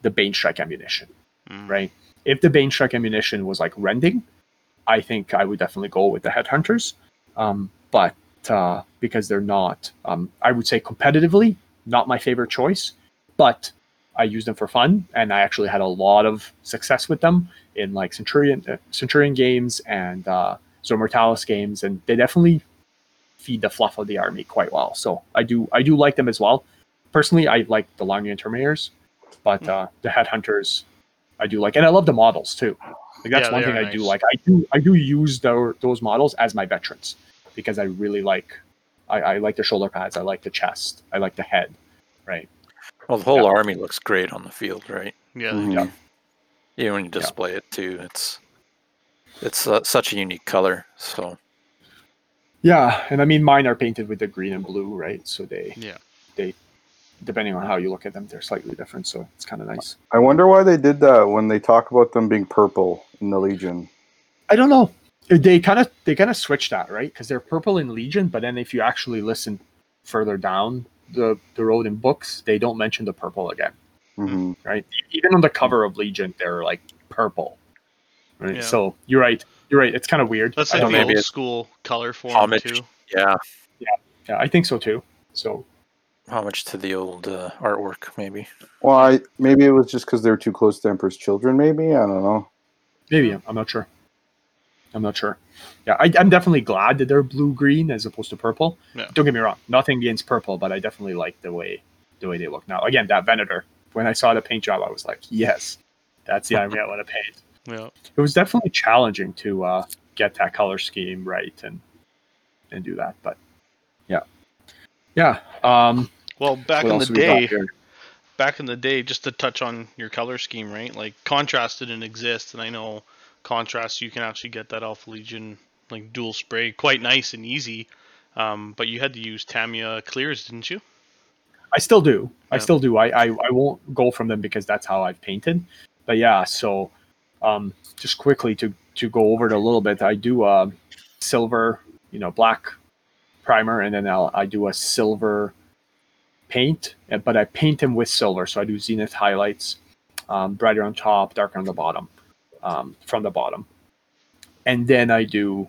the Bane Strike ammunition, mm. right? If the Bane Strike ammunition was like rending, I think I would definitely go with the Headhunters. Um, but uh, because they're not, um, I would say competitively, not my favorite choice. But I use them for fun, and I actually had a lot of success with them in like Centurion uh, Centurion games and uh, Zone games, and they definitely feed the fluff of the army quite well. So I do I do like them as well. Personally, I like the Long Terminators, but uh, the Headhunters I do like, and I love the models too. Like that's yeah, one thing I nice. do like. I do I do use the, those models as my veterans because I really like I, I like the shoulder pads, I like the chest, I like the head, right? Well, the whole yeah. army looks great on the field, right? Yeah. Mm-hmm. Yeah. Even when you display yeah. it too, it's it's uh, such a unique color. So. Yeah, and I mean mine are painted with the green and blue, right? So they yeah they depending on how you look at them, they're slightly different. So it's kind of nice. I wonder why they did that when they talk about them being purple in the Legion. I don't know. They kind of they kind of switch that, right? Because they're purple in Legion, but then if you actually listen further down the the road in books, they don't mention the purple again. Mm-hmm. Right? Even on the cover of Legion, they're like purple. Right. Yeah. So you're right. You're right. It's kind of weird. That's like the old school color form homage. too. Yeah. Yeah. Yeah. I think so too. So homage to the old uh, artwork, maybe. Well, I, maybe it was just because they're too close to Emperor's Children. Maybe I don't know. Maybe I'm not sure. I'm not sure. Yeah, I, am definitely glad that they're blue green as opposed to purple. Yeah. Don't get me wrong, nothing against purple, but I definitely like the way the way they look now. Again, that Venator. When I saw the paint job, I was like, yes, that's the army I want to paint. Yeah. It was definitely challenging to uh, get that color scheme right and and do that, but yeah, yeah. Um, well, back in the day, back in the day, just to touch on your color scheme, right? Like contrast didn't exist, and I know contrast you can actually get that Alpha Legion like dual spray quite nice and easy. Um, but you had to use Tamiya clears, didn't you? I still do. Yeah. I still do. I, I I won't go from them because that's how I've painted. But yeah, so um, just quickly to to go over it a little bit, I do a silver, you know, black primer, and then I'll I do a silver paint, but I paint them with silver. So I do zenith highlights, um, brighter on top, darker on the bottom, um, from the bottom, and then I do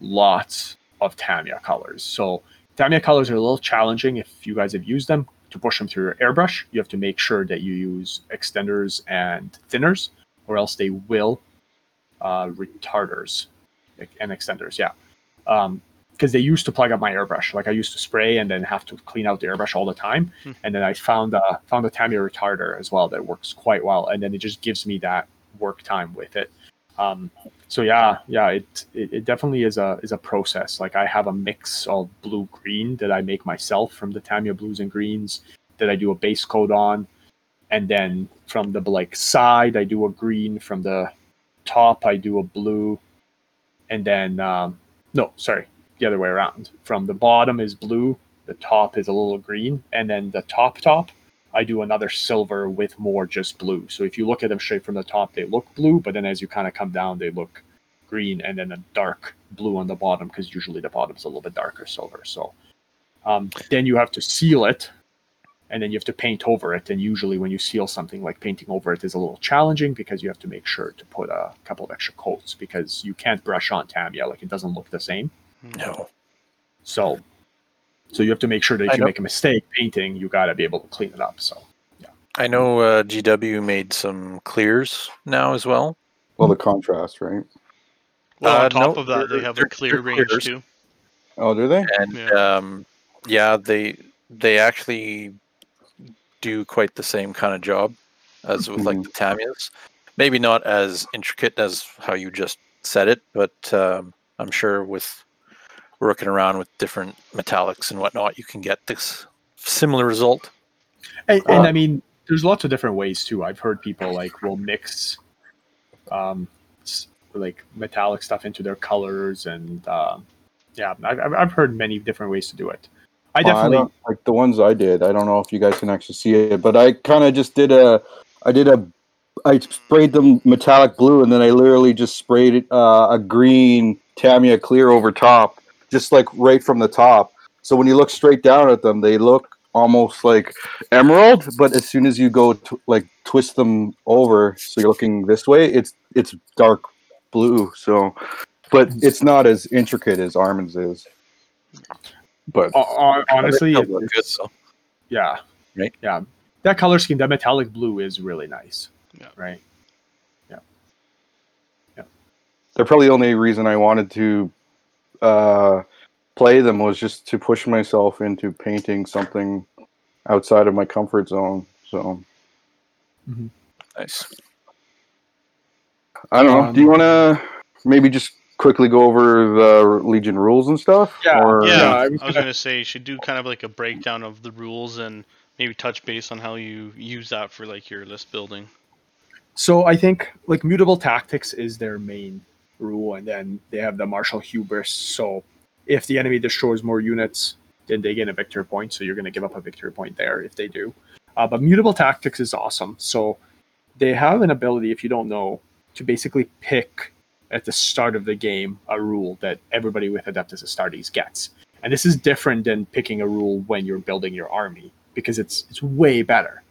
lots of Tamiya colors. So Tamiya colors are a little challenging if you guys have used them to push them through your airbrush. You have to make sure that you use extenders and thinners, or else they will uh, retarders and extenders. Yeah. Um, because they used to plug up my airbrush. Like I used to spray and then have to clean out the airbrush all the time. Hmm. And then I found a found a Tamiya retarder as well that works quite well. And then it just gives me that work time with it. Um, so yeah, yeah, it, it, it definitely is a is a process. Like I have a mix of blue green that I make myself from the Tamiya blues and greens that I do a base coat on, and then from the like side I do a green. From the top I do a blue, and then um, no, sorry, the other way around. From the bottom is blue, the top is a little green, and then the top top, I do another silver with more just blue. So if you look at them straight from the top, they look blue, but then as you kind of come down, they look green, and then a dark blue on the bottom because usually the bottom is a little bit darker silver. So um, then you have to seal it, and then you have to paint over it. And usually when you seal something like painting over it is a little challenging because you have to make sure to put a couple of extra coats because you can't brush on Tamiya like it doesn't look the same. No. So, so you have to make sure that if I you know. make a mistake painting, you got to be able to clean it up. So, yeah. I know uh, GW made some clears now as well. Well, the contrast, right? Well, on uh, top no, of that, they have a clear range clears. too. Oh, do they? And yeah. Um, yeah, they they actually do quite the same kind of job as with mm-hmm. like the Tamiyas. Maybe not as intricate as how you just said it, but um, I'm sure with working around with different metallics and whatnot, you can get this similar result. And, and uh, I mean, there's lots of different ways too. I've heard people like will mix, um, like metallic stuff into their colors, and uh, yeah, I've I've heard many different ways to do it. I definitely I like the ones I did. I don't know if you guys can actually see it, but I kind of just did a, I did a, I sprayed them metallic blue, and then I literally just sprayed uh, a green Tamiya clear over top, just like right from the top. So when you look straight down at them, they look almost like emerald, but as soon as you go to like twist them over, so you're looking this way, it's it's dark blue. So, but hmm. it's not as intricate as Armin's is. But honestly, it, good, so. yeah, right, yeah, that color scheme, that metallic blue, is really nice. Yeah. Right. Yeah. Yeah. They're probably the only reason I wanted to uh, play them was just to push myself into painting something outside of my comfort zone. So. Mm-hmm. Nice. I don't know. Um, Do you want to maybe just quickly go over the Legion rules and stuff? Yeah, or... yeah. I was, was gonna say you should do kind of like a breakdown of the rules and maybe touch base on how you use that for like your list building. So I think like mutable tactics is their main rule, and then they have the martial hubris. So if the enemy destroys more units, then they gain a victory point. So you're going to give up a victory point there if they do. Uh, but mutable tactics is awesome. So they have an ability, if you don't know, to basically pick at the start of the game a rule that everybody with Adeptus Astartes gets. And this is different than picking a rule when you're building your army because it's it's way better.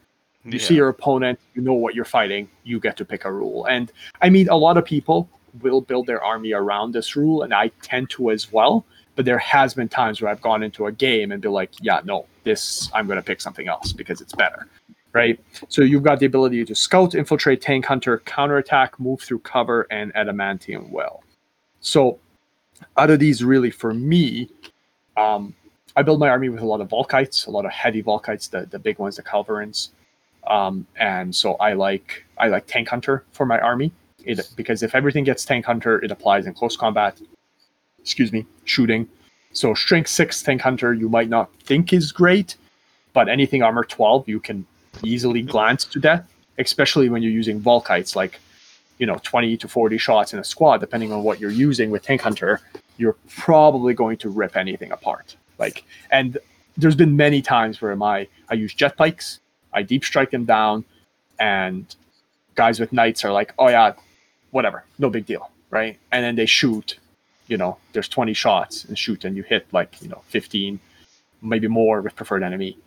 You yeah. see your opponent, you know what you're fighting, you get to pick a rule. And I meet a lot of people will build their army around this rule and I tend to as well, but there has been times where I've gone into a game and be like, yeah, no, this I'm going to pick something else because it's better right? So you've got the ability to scout, infiltrate, tank hunter, counterattack, move through cover, and adamantium well. So out of these, really, for me, um, I build my army with a lot of Volkites, a lot of heavy Volkites, the, the big ones, the Culverins. Um, and so I like I like Tank Hunter for my army. It, because if everything gets Tank Hunter, it applies in close combat. Excuse me, shooting. So Strength Six Tank Hunter, you might not think is great, but anything Armor Twelve, you can easily glance to death, especially when you're using Volkites, like, you know, 20 to 40 shots in a squad, depending on what you're using with Tank Hunter, you're probably going to rip anything apart. Like, and there's been many times where my I use jet bikes, I deep strike them down, and guys with knights are like, oh yeah, whatever, no big deal, right? And then they shoot, you know, there's 20 shots and shoot, and you hit like you know 15, maybe more with preferred enemy,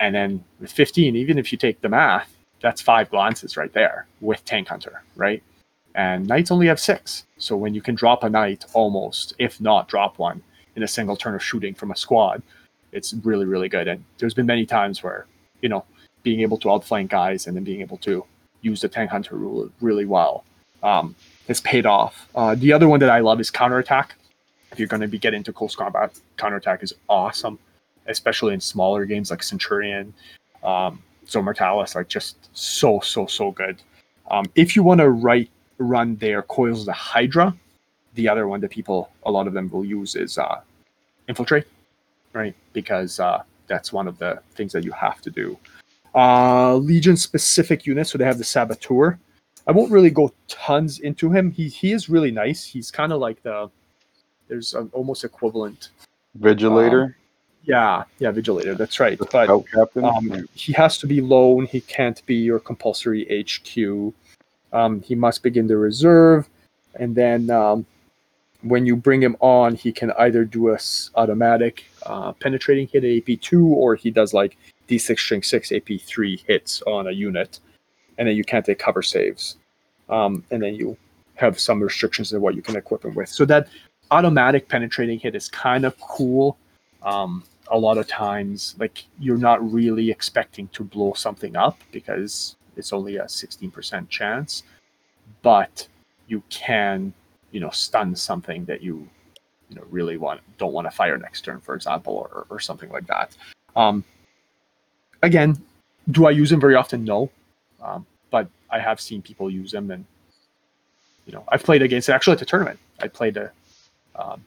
and then with 15, even if you take the math, that's five glances right there with Tank Hunter, right? And knights only have six. So when you can drop a knight almost, if not drop one, in a single turn of shooting from a squad, it's really, really good. And there's been many times where, you know, being able to outflank guys and then being able to use the Tank Hunter rule really well um, has paid off. Uh, the other one that I love is counterattack. If you're going to be getting into close combat, counterattack is awesome especially in smaller games like Centurion, um, so Mortalis, like just so so so good. Um, if you want to write run their coils the Hydra, the other one that people a lot of them will use is uh, infiltrate, right? Because uh, that's one of the things that you have to do. Uh, Legion specific units, so they have the Saboteur. I won't really go tons into him. He he is really nice. He's kind of like the there's an almost equivalent Vigilator. Um, yeah, yeah, Vigilator. That's right. But um, he has to be lone. He can't be your compulsory HQ. Um, he must begin the reserve, and then um, when you bring him on, he can either do a s- automatic uh, penetrating hit at AP two, or he does like D6 string six AP three hits on a unit, and then you can't take cover saves, um, and then you have some restrictions of what you can equip him with. So that automatic penetrating hit is kind of cool. Um, a lot of times like you're not really expecting to blow something up because it's only a 16% chance but you can you know stun something that you you know really want don't want to fire next turn for example or, or something like that um again do i use them very often no um, i have seen people use them and you know i've played against it. actually at the tournament i played a um,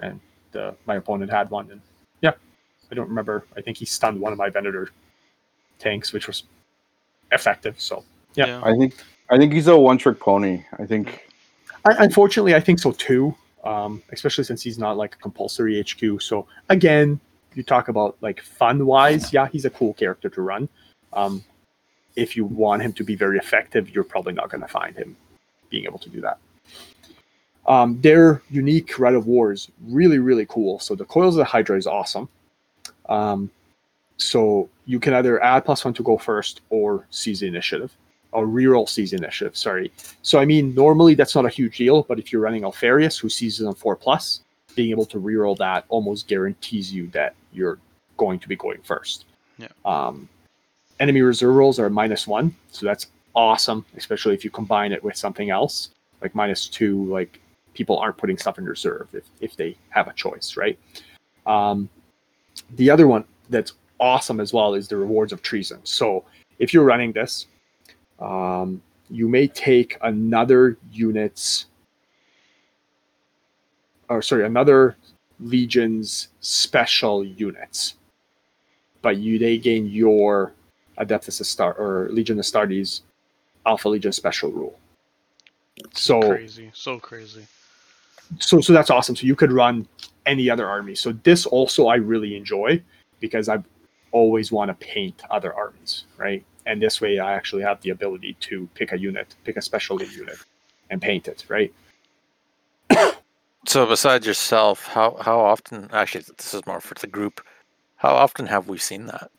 and uh, my opponent had one, and yeah, I don't remember. I think he stunned one of my Venator tanks, which was effective. So yeah, yeah. I think I think he's a one trick pony. I think. I, unfortunately, I think so too. Um, especially since he's not like a compulsory HQ. So again, you talk about like fun wise, yeah, he's a cool character to run. Um, if you want him to be very effective, you're probably not going to find him being able to do that. Um, their unique Rite of War is really, really cool. So the Coils of the Hydra is awesome. Um, so you can either add plus one to go first or seize the initiative, or reroll seize the initiative. Sorry. So I mean, normally that's not a huge deal, but if you're running Alpharius, who seizes on four plus, being able to reroll that almost guarantees you that you're going to be going first. Yeah. Um, enemy reserve rolls are minus one, so that's awesome, especially if you combine it with something else like minus two. Like people aren't putting stuff in reserve if if they have a choice, right? Um, the other one that's awesome as well is the rewards of treason. So if you're running this, um, you may take another unit's or sorry, another legion's special units, but you they gain your Adeptus Astar or Legion Astartes Alpha Legion special rule. So crazy, so crazy. So so that's awesome. So you could run any other army. So this also I really enjoy because I always want to paint other armies, right? And this way I actually have the ability to pick a unit, pick a specialty unit, and paint it, right? so besides yourself, how how often actually this is more for the group, how often have we seen that?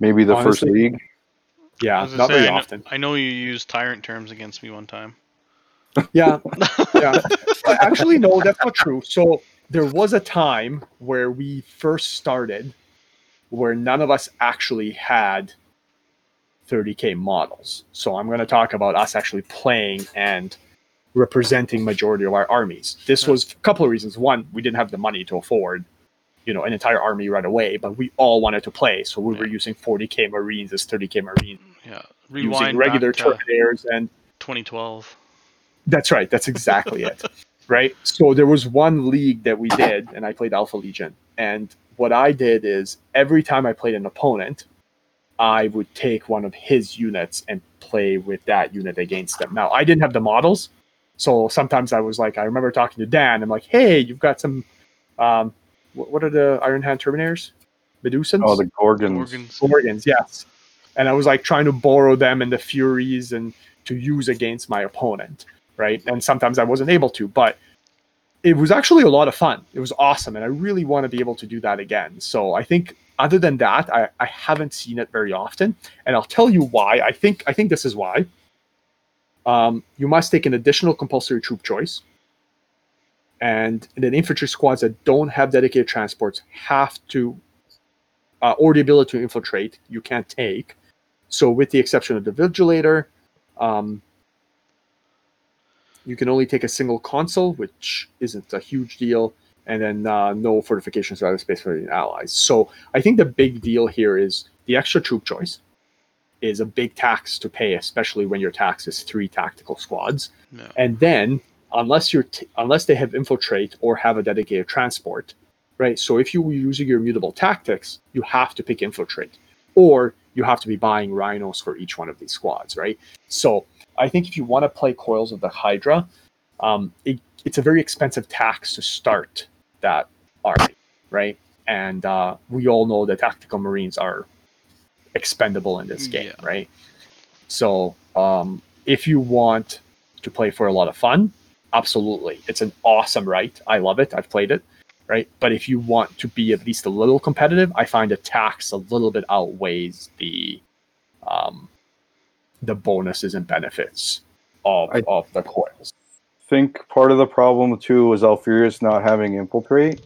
Maybe the Honestly, first league. Yeah, not say, very I know, often. I know you used tyrant terms against me one time. Yeah, yeah. Actually, no, that's not true. So there was a time where we first started where none of us actually had 30k models. So I'm going to talk about us actually playing and representing majority of our armies. This was a couple of reasons. One, we didn't have the money to afford, you know, an entire army right away, but we all wanted to play, so we were using 40k Marines as 30k Marines. Yeah, rewind using regular Terminators and 2012. That's right. That's exactly it. Right. So there was one league that we did, and I played Alpha Legion. And what I did is every time I played an opponent, I would take one of his units and play with that unit against them. Now I didn't have the models, so sometimes I was like, I remember talking to Dan. I'm like, hey, you've got some, um, what, what are the Iron Hand Terminators? Medusans? Oh, the Gorgons. Gorgons. Gorgons, yes. And I was like trying to borrow them and the Furies and to use against my opponent, right? And sometimes I wasn't able to, but it was actually a lot of fun. It was awesome, and I really want to be able to do that again. So I think other than that, I, I haven't seen it very often, and I'll tell you why. I think I think this is why. Um, you must take an additional compulsory troop choice. And then infantry squads that don't have dedicated transports have to, uh, or the ability to infiltrate, you can't take. So, with the exception of the Vigilator, um, you can only take a single consul which isn't a huge deal, and then uh, no fortifications or other space for the allies. So, I think the big deal here is the extra troop choice is a big tax to pay, especially when your tax is three tactical squads. No. And then, unless you're t- unless they have infiltrate or have a dedicated transport, right? So if you were using your mutable tactics, you have to pick infiltrate, or you have to be buying rhinos for each one of these squads, right? So I think if you want to play Coils of the Hydra, um, it, it's a very expensive tax to start that army, right? And uh, we all know that tactical marines are expendable in this game, yeah. right? So um, if you want to play for a lot of fun, absolutely, it's an awesome right. I love it. I've played it, right? But if you want to be at least a little competitive, I find attacks a little bit outweighs the um, the bonuses and benefits of I of the coils. Think part of the problem too was Alpharius not having infiltrate,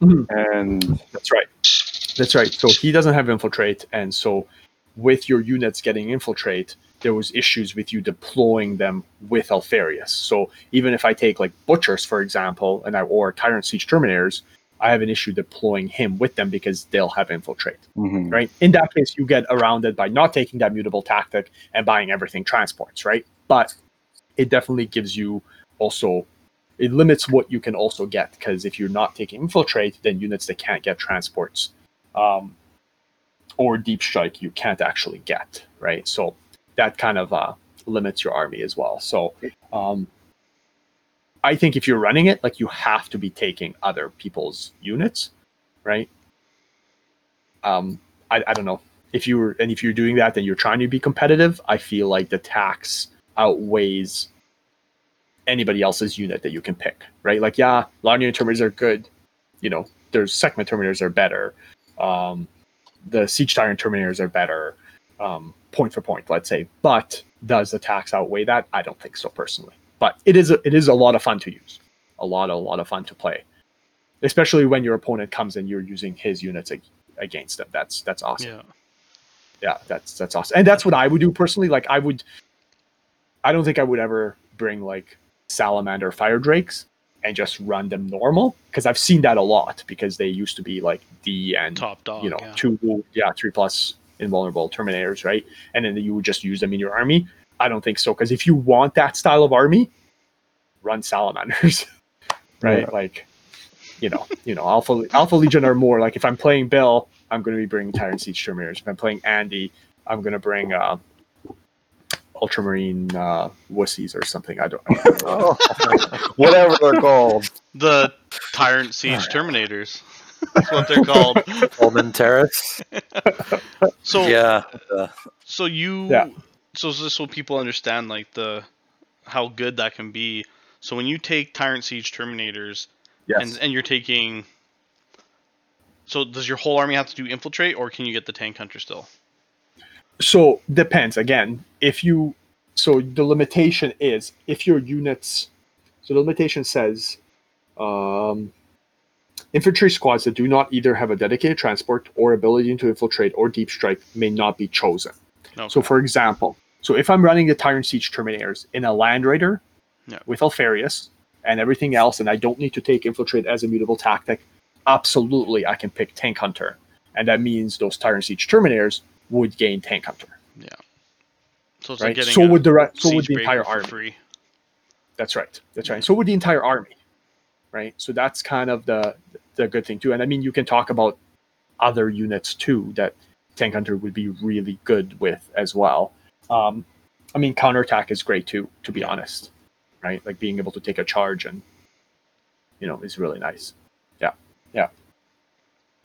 mm-hmm. and that's right. That's right. So he doesn't have infiltrate, and so with your units getting infiltrate, there was issues with you deploying them with Alpharius. So even if I take like butchers, for example, and I or tyrant siege terminators, I have an issue deploying him with them because they'll have infiltrate. Mm-hmm. Right. In that case, you get around it by not taking that mutable tactic and buying everything transports. Right. But it definitely gives you also it limits what you can also get because if you're not taking infiltrate, then units that can't get transports um, or deep strike you can't actually get, right? So that kind of uh, limits your army as well. So um, I think if you're running it, like you have to be taking other people's units, right? Um, I, I don't know if you were, and if you're doing that, then you're trying to be competitive. I feel like the tax outweighs anybody else's unit that you can pick, right? Like, yeah, long unit terminators are good. You know, there's Sekhmet terminators are better. Um, the siege tyrant terminators are better, um, point for point, let's say. But does the tax outweigh that? I don't think so personally. But it is a, it is a lot of fun to use, a lot a lot of fun to play, especially when your opponent comes and you're using his units ag- against them. That's that's awesome. Yeah. Yeah, that's that's awesome, and that's what I would do personally. Like I would, I don't think I would ever bring like salamander fire drakes and just run them normal because I've seen that a lot because they used to be like D and Top dog. you know yeah. two yeah three plus invulnerable terminators right and then you would just use them in your army. I don't think so because if you want that style of army, run salamanders, right? Yeah. Like you know you know alpha alpha legion are more like if I'm playing Bill, I'm going to be bringing tyrant siege terminators. If I'm playing Andy, I'm going to bring uh, ultramarine uh, wussies or something. I don't. Oh, whatever they're called. The Tyrant Siege Terminators. That's what they're called. Coleman Terrace. So yeah. So you Yeah. so is this so people understand like the how good that can be. So when you take Tyrant Siege Terminators Yes. and and you're taking so does your whole army have to do infiltrate or can you get the tank hunter still? so depends again if you so the limitation is if your units so the limitation says um, infantry squads that do not either have a dedicated transport or ability to infiltrate or deep strike may not be chosen No. so for example so if i'm running the tyrant siege terminators in a land raider Yeah. with Alpharius and everything else and i don't need to take infiltrate as a mutable tactic absolutely i can pick tank hunter and that means those tyrant siege terminators would gain tank hunter Yeah. so right? like so would the so would the entire army. free. That's right. That's right. So would the entire army, right? So that's kind of the the good thing too. And I mean, you can talk about other units too that Tank Hunter would be really good with as well. Um, I mean, counterattack is great too, to be honest, right? Like being able to take a charge and you know is really nice. Yeah, yeah,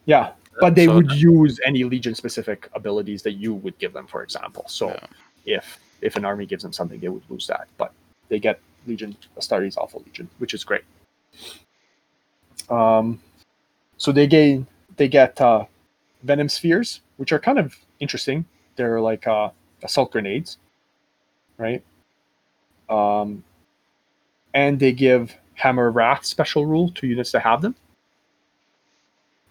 yeah. But they So- would use any legion specific abilities that you would give them, for example. So Yeah. if if an army gives them something, they would lose that. But they get Legion Astartes Alpha Legion, which is great. Um, so they gain they get uh, Venom Spheres, which are kind of interesting. They're like uh, assault grenades, right? Um, and they give Hammer Wrath special rule to units that have them.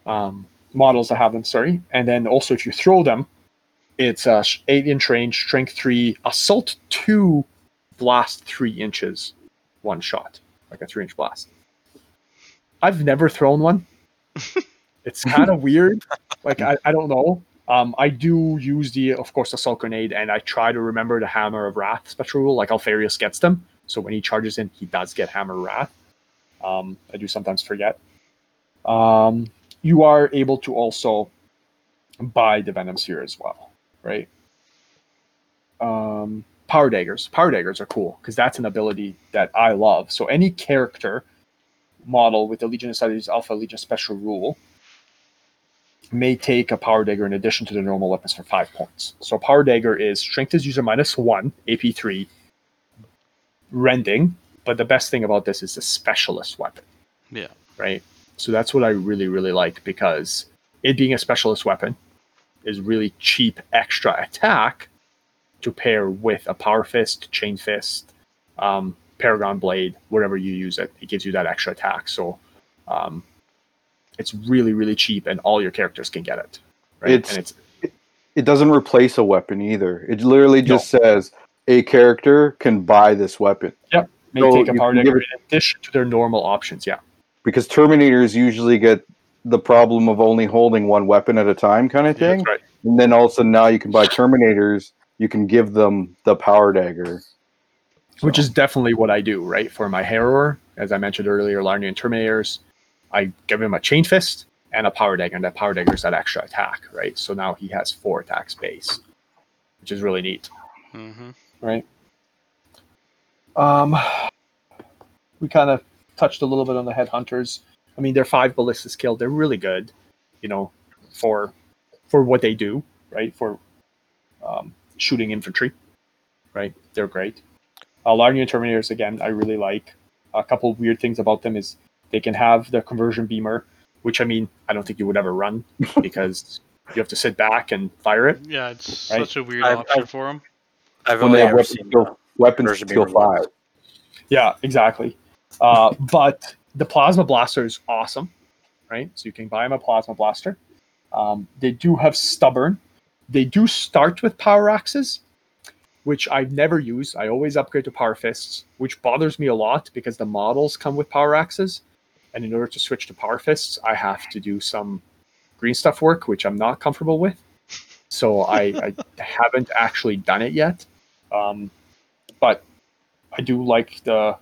Um, models that have them, sorry. And then also if you throw them, it's uh, sh- eight inch range, strength three, assault two, blast three inches, one shot, like a three inch blast. I've never thrown one. it's kind of weird. Like I, I don't know. Um, I do use the, of course, assault grenade, and I try to remember the hammer of wrath special rule. Like Alpharius gets them, so when he charges in, he does get hammer of wrath. Um, I do sometimes forget. Um, you are able to also buy the venoms here as well, right? Um, power daggers. Power daggers are cool because that's an ability that I love. So any character model with the Legiones Astartes Alpha Legion special rule may take a power dagger in addition to the normal weapons for five points. So power dagger is strength is user minus one, AP three, rending. But the best thing about this is the specialist weapon Yeah. right? So that's what I really, really like because it being a specialist weapon is really cheap extra attack to pair with a power fist, chain fist, um, paragon blade, whatever you use it. It gives you that extra attack. So um, it's really, really cheap, and all your characters can get it. Right? It's- and it's It doesn't replace a weapon either. It literally just says a character can buy this weapon may So take a you give dagger in addition to their normal options. Yeah. because Terminators usually get the problem of only holding one weapon at a time, kind of thing. That's right. And then all of a sudden now you can buy Terminators. You can give them the power dagger. Which is definitely what I do, right? For my harrower, as I mentioned earlier, Lernaean Terminators. I give him a Chain Fist and a Power Dagger, and that Power Dagger is that extra attack, right? So now he has four attacks base, which is really neat, Mm-hmm. right? Um, we kind of touched a little bit on the Headhunters. I mean, they're five ballistic skill. They're really good, you know, for for what they do, right? For um, shooting infantry, right? They're great. Uh, new Terminators, again, I really like. A couple of weird things about them is they can have the conversion beamer, which I mean, I don't think you would ever run because you have to sit back and fire it. Yeah, it's Right. such a weird I've- option I've- for them I've When only they have ever weapons seen skill, weapons Version skill beamer five. Yeah, exactly. Uh, but the plasma blaster is awesome, right? So you can buy them a plasma blaster. Um, they do have stubborn. They do start with power axes, which I've never used. I always upgrade to power fists, which bothers me a lot because the models come with power axes, and in order to switch to power fists, I have to do some green stuff work, which I'm not comfortable with. So I, I haven't actually done it yet. Um, but I do like the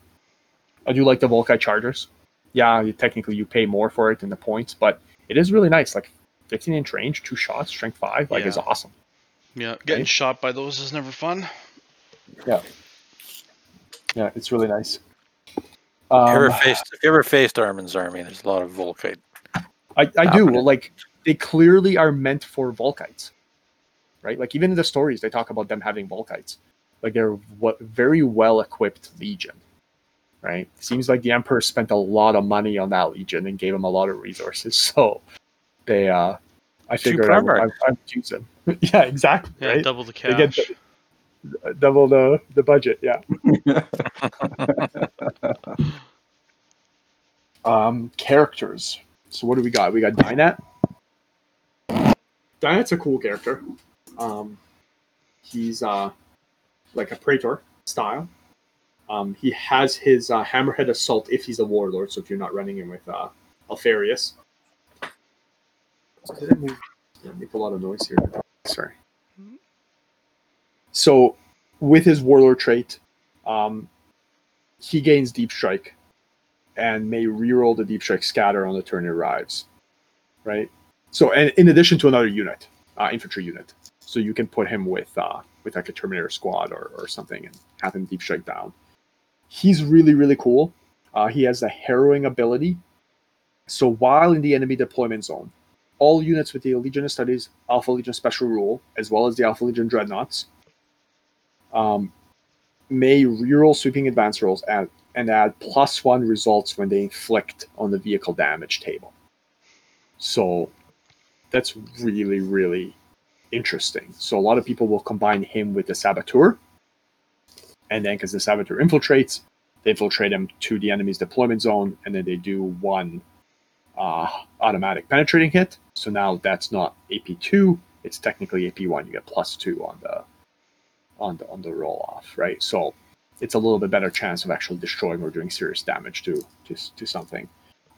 I do like the Volkite Chargers. Yeah, you, technically you pay more for it than the points, but it is really nice. Like 15 inch range, two shots, strength five, like is awesome. Yeah, getting Right. shot by those is never fun. Yeah, Yeah, it's really nice. If you ever Um, faced, if you ever faced Armin's army, there's a lot of Volkite. I, I do. Well, Like they clearly are meant for Volkites, right? Like even in the stories, they talk about them having Volkites. Like they're what very well equipped legion, right? Seems like the Emperor spent a lot of money on that legion and gave them a lot of resources. So they, uh I Two figured I would, I, I would use them. yeah, exactly. Yeah, right. double the They get cash. Double the the budget. Yeah. um, characters. So what do we got? We got Dynat. Dynat's a cool character. Um, he's uh, like a praetor style. Um, he has his uh, hammerhead assault if he's a warlord. So if you're not running him with uh, Alpharius. Did I move? Yeah, make a lot of noise here. Sorry. So, with his warlord trait, um, he gains deep strike, and may reroll the deep strike scatter on the turn it arrives. Right. So, and in addition to another unit, uh, infantry unit, so you can put him with uh, with like a Terminator squad or, or something and have him deep strike down. He's really really cool. Uh, he has a harrowing ability. So while in the enemy deployment zone, all units with the Legiones Astartes Alpha Legion special rule, as well as the Alpha Legion dreadnoughts, um, may reroll sweeping advance rolls and, and add plus one results when they inflict on the vehicle damage table. So that's really, really interesting. So a lot of people will combine him with the Saboteur. And then because the Saboteur infiltrates, they infiltrate him to the enemy's deployment zone, and then they do one uh, automatic penetrating hit. So now that's not AP2, it's technically AP1. You get plus two on the on the on the roll off, right? So it's a little bit better chance of actually destroying or doing serious damage to to, to something.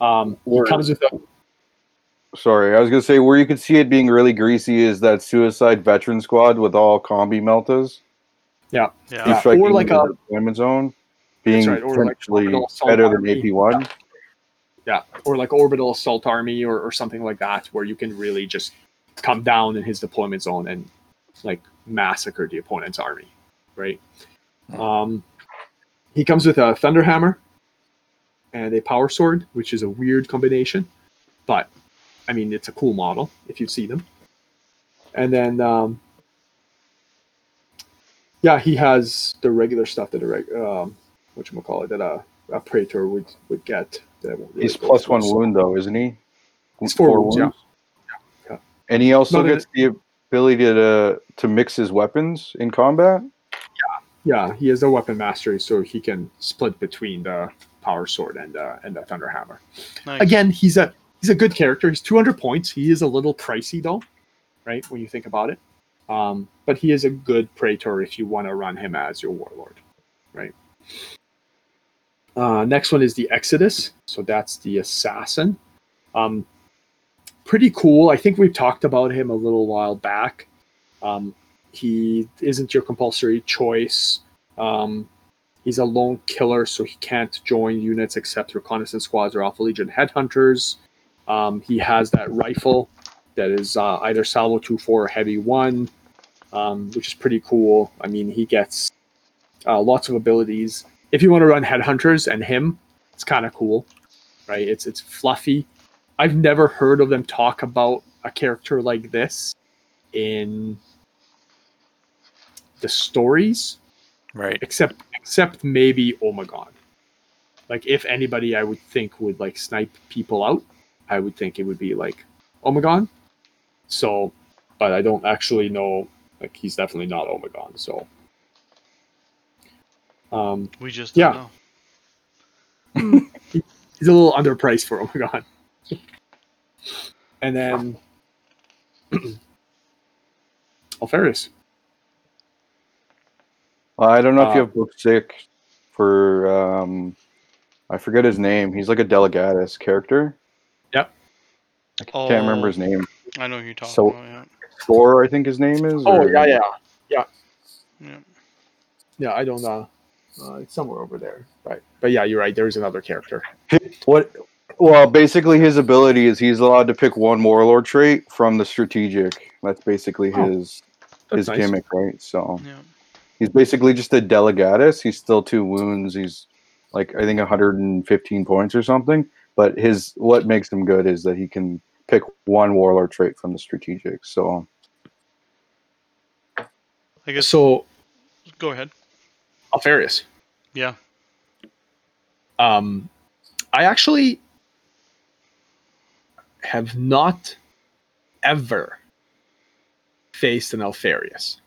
Um, he Word. comes with a, Sorry, I was gonna say where you could see it being really greasy is that Suicide Veteran Squad with all combi meltas. Yeah. Yeah. striking or like into a- the deployment zone being right, or like potentially orbital better than. AP one. yeah, or like orbital assault army or, or something like that, where you can really just come down in his deployment zone and like massacre the opponent's army, right? Hmm. Um, he comes with a thunderhammer and a power sword, which is a weird combination, but I mean it's a cool model if you see them. And then, um, yeah, he has the regular stuff that a reg- um, what you call it that a, a praetor would would get. That I won't really He's go plus one so- wound though, isn't he? He's four wounds, yeah. Yeah. And he also Not in gets the ability to to mix his weapons in combat. Yeah, he has a weapon mastery, so he can split between the power sword and uh, and the thunder hammer. Nice. Again, he's a he's a good character. He's 200 points. He is a little pricey though, right? When you think about it, um, but he is a good praetor if you want to run him as your warlord, right? Uh, next one is the Exodus. So that's the assassin. Um, pretty cool. I think we've talked about him a little while back. Um, he isn't your compulsory choice. Um, He's a lone killer, so he can't join units except reconnaissance squads or Alpha Legion headhunters. Um, he has that rifle that is uh, either salvo 2 4 or heavy 1, um, which is pretty cool. I mean, he gets uh, lots of abilities. If you want to run headhunters and him, it's kind of cool, right? It's it's fluffy. I've never heard of them talk about a character like this in the stories, right? Except except maybe Omegon. Like if anybody, I would think would like snipe people out. I would think it would be like Omegon. So, but I don't actually know. Like he's definitely not Omegon. So, um, we just yeah. he's a little underpriced for Omegon. and then Alpharius. I don't know uh, if you have book sick for um I forget his name. He's like a Delegatus character. Yep. I can't oh, remember his name. I know who you're talking so, about, yeah. Thor, I think his name is. Oh or... yeah, yeah. Yeah. Yeah. Yeah, I don't know. Uh, it's somewhere over there. Right. But yeah, you're right. There's another character. What well, basically his ability is he's allowed to pick one warlord trait from the strategic. That's basically oh, his that's his nice. gimmick, right? So yeah. he's basically just a delegatus. He's still two wounds. He's like I think 115 points or something. But his what makes him good is that he can pick one warlord trait from the strategic. So I guess so. Go ahead. Alpharius. Yeah. Um, I actually have not ever faced an Alpharius.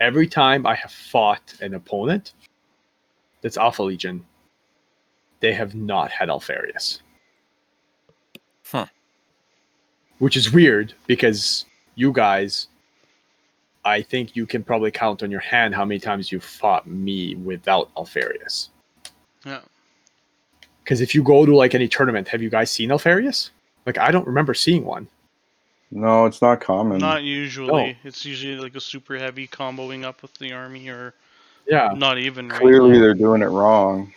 Every time I have fought an opponent that's Alpha Legion, they have not had Alpharius. Huh. Which is weird because you guys, I think you can probably count on your hand how many times you've fought me without Alpharius. Yeah. Because if you go to like any tournament, have you guys seen Alpharius? Like I don't remember seeing one. No, it's not common. Not usually. No. It's usually like a super heavy comboing up with the army or yeah, not even. Clearly, right they're doing it wrong.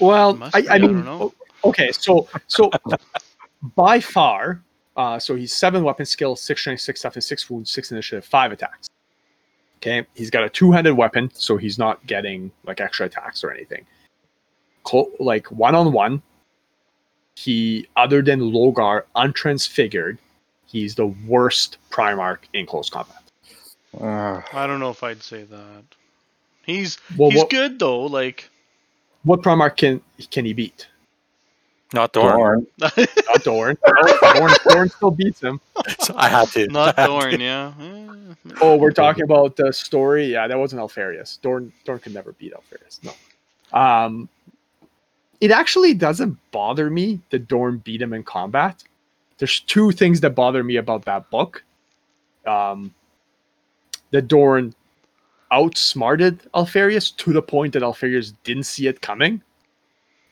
Well, I, I, mean, okay, so so by far, uh, so he's seven weapon skill, six strength, six toughness, six wounds, six initiative, five attacks. Okay, he's got a two-handed weapon, so he's not getting like extra attacks or anything. Cl- like one on one, he other than Lorgar untransfigured, he's the worst Primarch in close combat. Uh, I don't know if I'd say that. He's well, he's what, good though. Like, what Primarch can can he beat? Not Dorn. Not Dorn. Dorn. Dorn still beats him. So I had to. Not Dorn. Yeah. oh, we're talking about the story. Yeah, that wasn't Alpharius. Dorn. Dorn could never beat Alpharius. No. Um, it actually doesn't bother me that Dorn beat him in combat. There's two things that bother me about that book. Um, that Dorn outsmarted Alpharius to the point that Alpharius didn't see it coming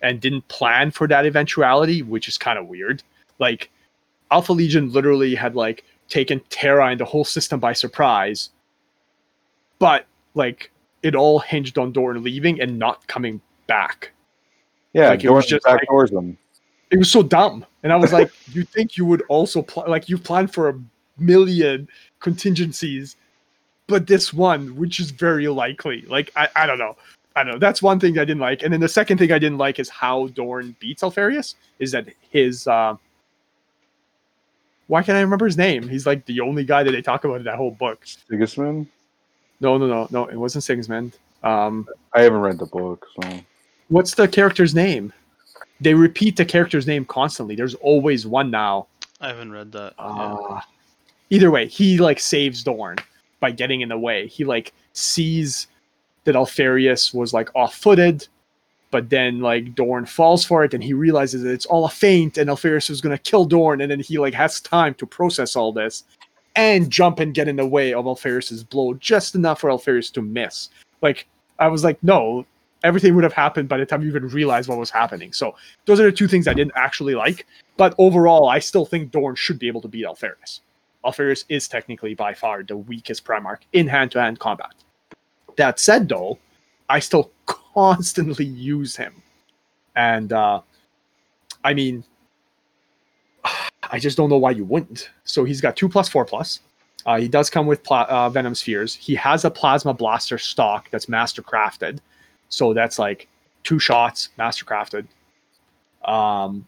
and didn't plan for that eventuality, which is kind of weird. Like Alpha Legion literally had like taken Terra and the whole system by surprise, but like it all hinged on Dorn leaving and not coming back. Yeah, like, it was just like, them. It was so dumb, and I was like, "You think you would also pl- like you planned for a million contingencies, but this one, which is very likely. Like I, I don't know, I don't know. That's one thing I didn't like, and then the second thing I didn't like is how Dorn beats Alpharius. Is that his? Uh, why can't I remember his name? He's like the only guy that they talk about in that whole book. Sigismund? No, no, no, no. It wasn't Sigismund. Um, I haven't read the book, so what's the character's name? They repeat the character's name constantly. There's always one now. I haven't read that. Uh. Either way, he like saves Dorn by getting in the way. He like sees that Alpharius was like off-footed, but then like Dorn falls for it, and he realizes that it's all a feint, and Alpharius is gonna kill Dorn, and then he like has time to process all this and jump and get in the way of Alpharius's blow just enough for Alpharius to miss. Like I was like, no, everything would have happened by the time you even realized what was happening. So those are the two things I didn't actually like. But overall, I still think Dorn should be able to beat Alpharius. Alpharius is technically by far the weakest Primarch in hand-to-hand combat. That said, though, I still constantly use him. And uh, I mean, I just don't know why you wouldn't. So he's got two plus four plus. Uh, he does come with uh, venom spheres. He has a plasma blaster stock that's master crafted, so that's like two shots master crafted. Um,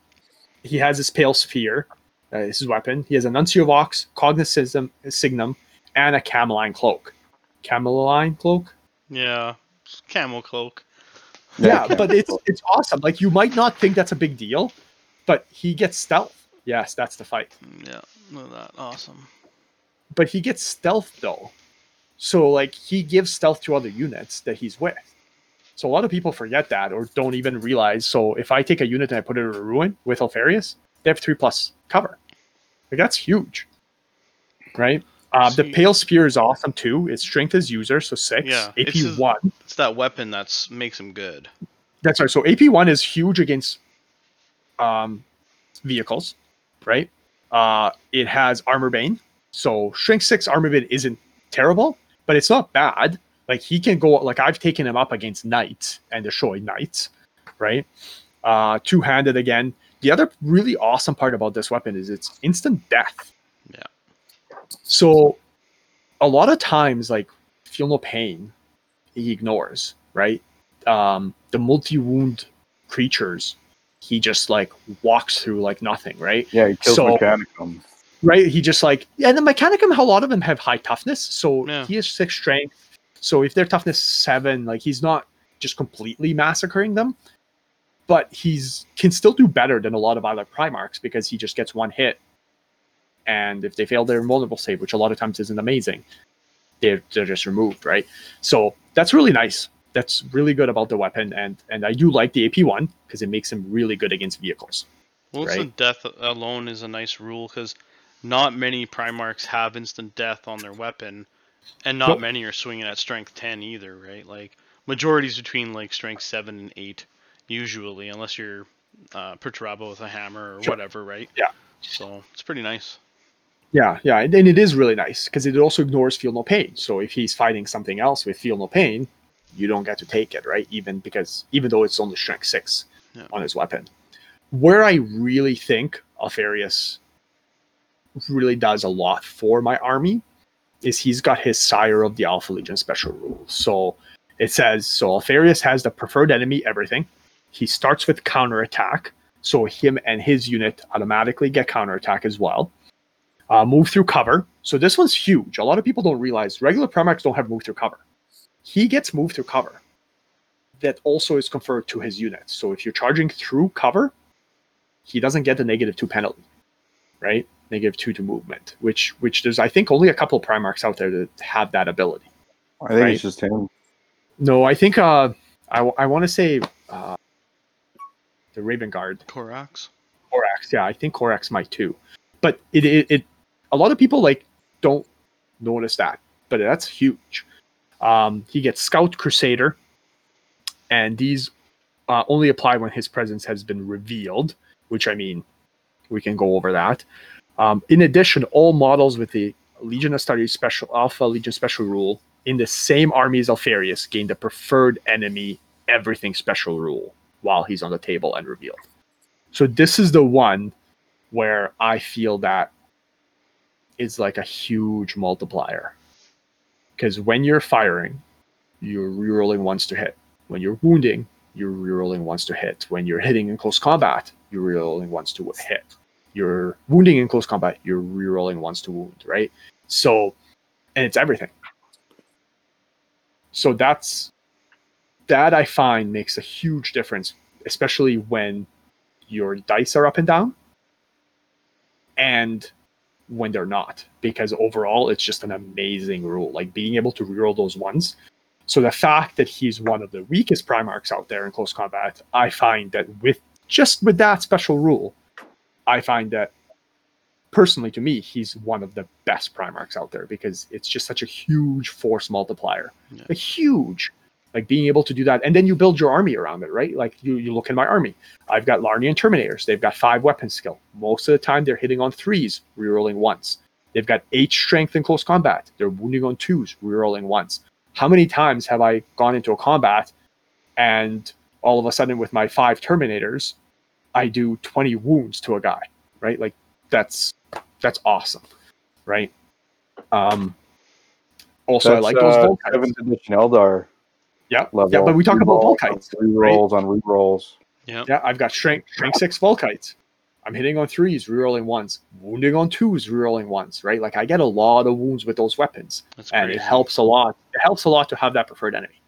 he has his pale spear, uh, his weapon. He has a Nuncio Vox, Cognicism, Signum, and a Cameline cloak. Cameline cloak. Yeah, camel cloak. Yeah, yeah but it's it's awesome. Like you might not think that's a big deal, but he gets stealth. Yes, that's the fight. Mm, yeah, look that awesome. But he gets stealth though, so like he gives stealth to other units that he's with. So a lot of people forget that or don't even realize. So if I take a unit and I put it in a ruin with Alpharius, they have three plus cover. Like that's huge, right? Uh, the pale spear is awesome too. Its strength is user, so six. Yeah, AP one. It's that weapon that's makes him good. That's right. So AP one is huge against um, vehicles, right? Uh, it has armor bane, so strength six armor bane isn't terrible, but it's not bad. Like he can go. Like I've taken him up against knights and the destroyed knights, right? Uh, two handed again. The other really awesome part about this weapon is it's instant death. Yeah. So a lot of times, like feel no pain, he ignores, right? Um, the multi wound creatures, he just like walks through like nothing, right? Yeah, he kills so, Mechanicum. Right, he just like yeah, the Mechanicum. A lot of them have high toughness, so yeah. he has six strength. So if they're toughness seven, like he's not just completely massacring them, but he's can still do better than a lot of other Primarchs because he just gets one hit and if they fail their invulnerable save, which a lot of times isn't amazing, they're they're just removed, right? So that's really nice. That's really good about the weapon, and and I do like the AP one because it makes him really good against vehicles. Well, right? instant death alone is a nice rule because not many Primarchs have instant death on their weapon, and not many are swinging at strength ten either, right? Like majorities between like strength seven and eight usually, unless you're uh, Perturabo with a hammer or sure. whatever, right? Yeah. So it's pretty nice. Yeah, yeah, and, and it is really nice because it also ignores feel no pain. So if he's fighting something else with feel no pain, you don't get to take it, right? Even because even though it's only strength six yeah. on his weapon. Where I really think Alpharius really does a lot for my army is he's got his Sire of the Alpha Legion special rule. So it says so Alpharius has the preferred enemy everything. He starts with counter attack, so him and his unit automatically get counter attack as well uh, move through cover. So this one's huge. A lot of people don't realize regular Primarchs don't have move through cover. He gets move through cover. That also is conferred to his unit. So if you're charging through cover, he doesn't get the negative two penalty, right? Negative two to movement, which which there's I think only a couple of Primarchs out there that have that ability. I think right? it's just him. No, I think uh, I, I want to say uh, the Raven Guard. Corax. Corax, yeah, I think Corax might too. But it, it, it a lot of people like don't notice that, but that's huge. Um, he gets Scout Crusader, and these uh, only apply when his presence has been revealed, which I mean, we can go over that. Um, in addition, all models with the Legiones Astartes special Alpha Legion special rule in the same army as Alpharius gain the preferred enemy everything special rule while he's on the table and revealed. So this is the one where I feel that is like a huge multiplier. Because when you're firing, you're rerolling once to hit. When you're wounding, you're rerolling once to hit. When you're hitting in close combat, you're rerolling once to hit. You're wounding in close combat, you're rerolling once to wound, right? So, and it's everything. So that's that I find makes a huge difference, especially when your dice are up and down and when they're not because overall it's just an amazing rule like being able to reroll those ones. So the fact that he's one of the weakest primarchs out there in close combat i find that with just with that special rule i find that personally to me he's one of the best primarchs out there because it's just such a huge force multiplier. Yeah. a huge like being able to do that. And then you build your army around it right? Like you, you look in my army. I've got Lernaean terminators. They've got five weapon skill. Most of the time they're hitting on threes rerolling once they've got eight strength in close combat. They're wounding on twos rerolling once how many times have I gone into a combat and all of a sudden with my five Terminators, I do 20 wounds to a guy, right? Like that's that's awesome, right? Um, also, That's, I like those uh, seventh edition Eldar. Yeah, level. yeah, but we talk about Rerolls Volkites. on Rerolls on rerolls. Yeah, Yeah, I've got shrink, shrink six Volkites. I'm hitting on threes, rerolling ones, wounding on twos, rerolling ones, right? Like I get a lot of wounds with those weapons, That's and crazy. it helps a lot. It helps a lot to have that preferred enemy,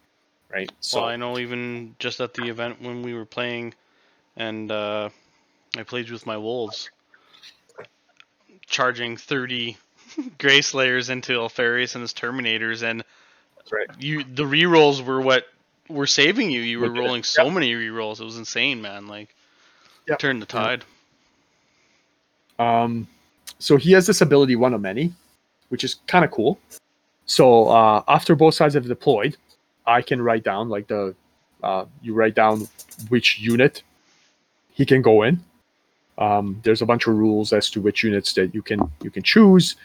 right? So well, I know even just at the event when we were playing, and uh, I played with my wolves, charging thirty Gray Slayers into Alpharius and his Terminators, and that's right. you the rerolls were what were saving you. You were Legit. rolling so many rerolls; it was insane, man. Like, Yep. turned the tide. Um, so he has this ability, one of many, which is kind of cool. So uh, after both sides have deployed, I can write down like the uh, you write down which unit he can go in. Um, there's a bunch of rules as to which units that you can you can choose.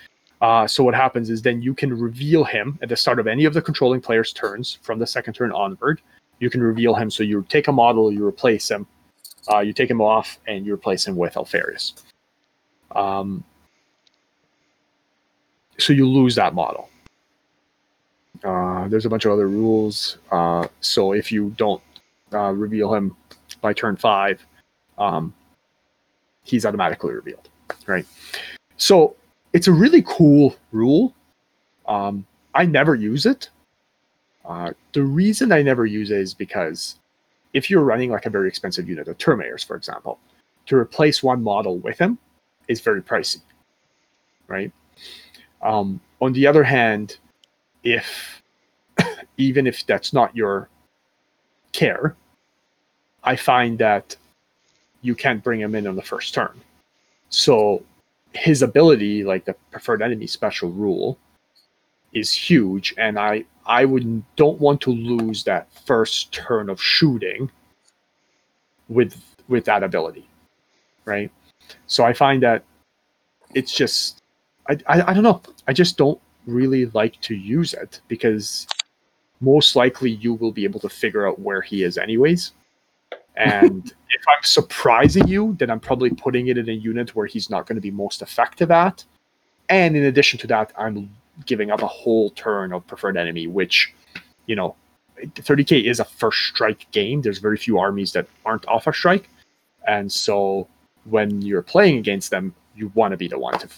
Uh, so what happens is then you can reveal him at the start of any of the controlling player's turns from the second turn onward. You can reveal him. So you take a model, you replace him, uh, you take him off, and you replace him with Alpharius. Um, so you lose that model. Uh, there's a bunch of other rules. Uh, so if you don't uh, reveal him by turn five, um, he's automatically revealed, right? So it's a really cool rule. Um, I never use it. Uh, the reason I never use it is because if you're running like a very expensive unit of Terminators, for example, to replace one model with him is very pricey, right? Um, on the other hand, if even if that's not your care, I find that you can't bring him in on the first turn. So his ability, like the preferred enemy special rule, is huge, and I I would don't want to lose that first turn of shooting with with that ability, right? So I find that it's just I, I I don't know. I just don't really like to use it because most likely you will be able to figure out where he is anyways. And if I'm surprising you, then I'm probably putting it in a unit where he's not going to be most effective at. And in addition to that, I'm giving up a whole turn of preferred enemy, which, you know, 30k is a first strike game. There's very few armies that aren't alpha strike. And so when you're playing against them, you want to be the one to,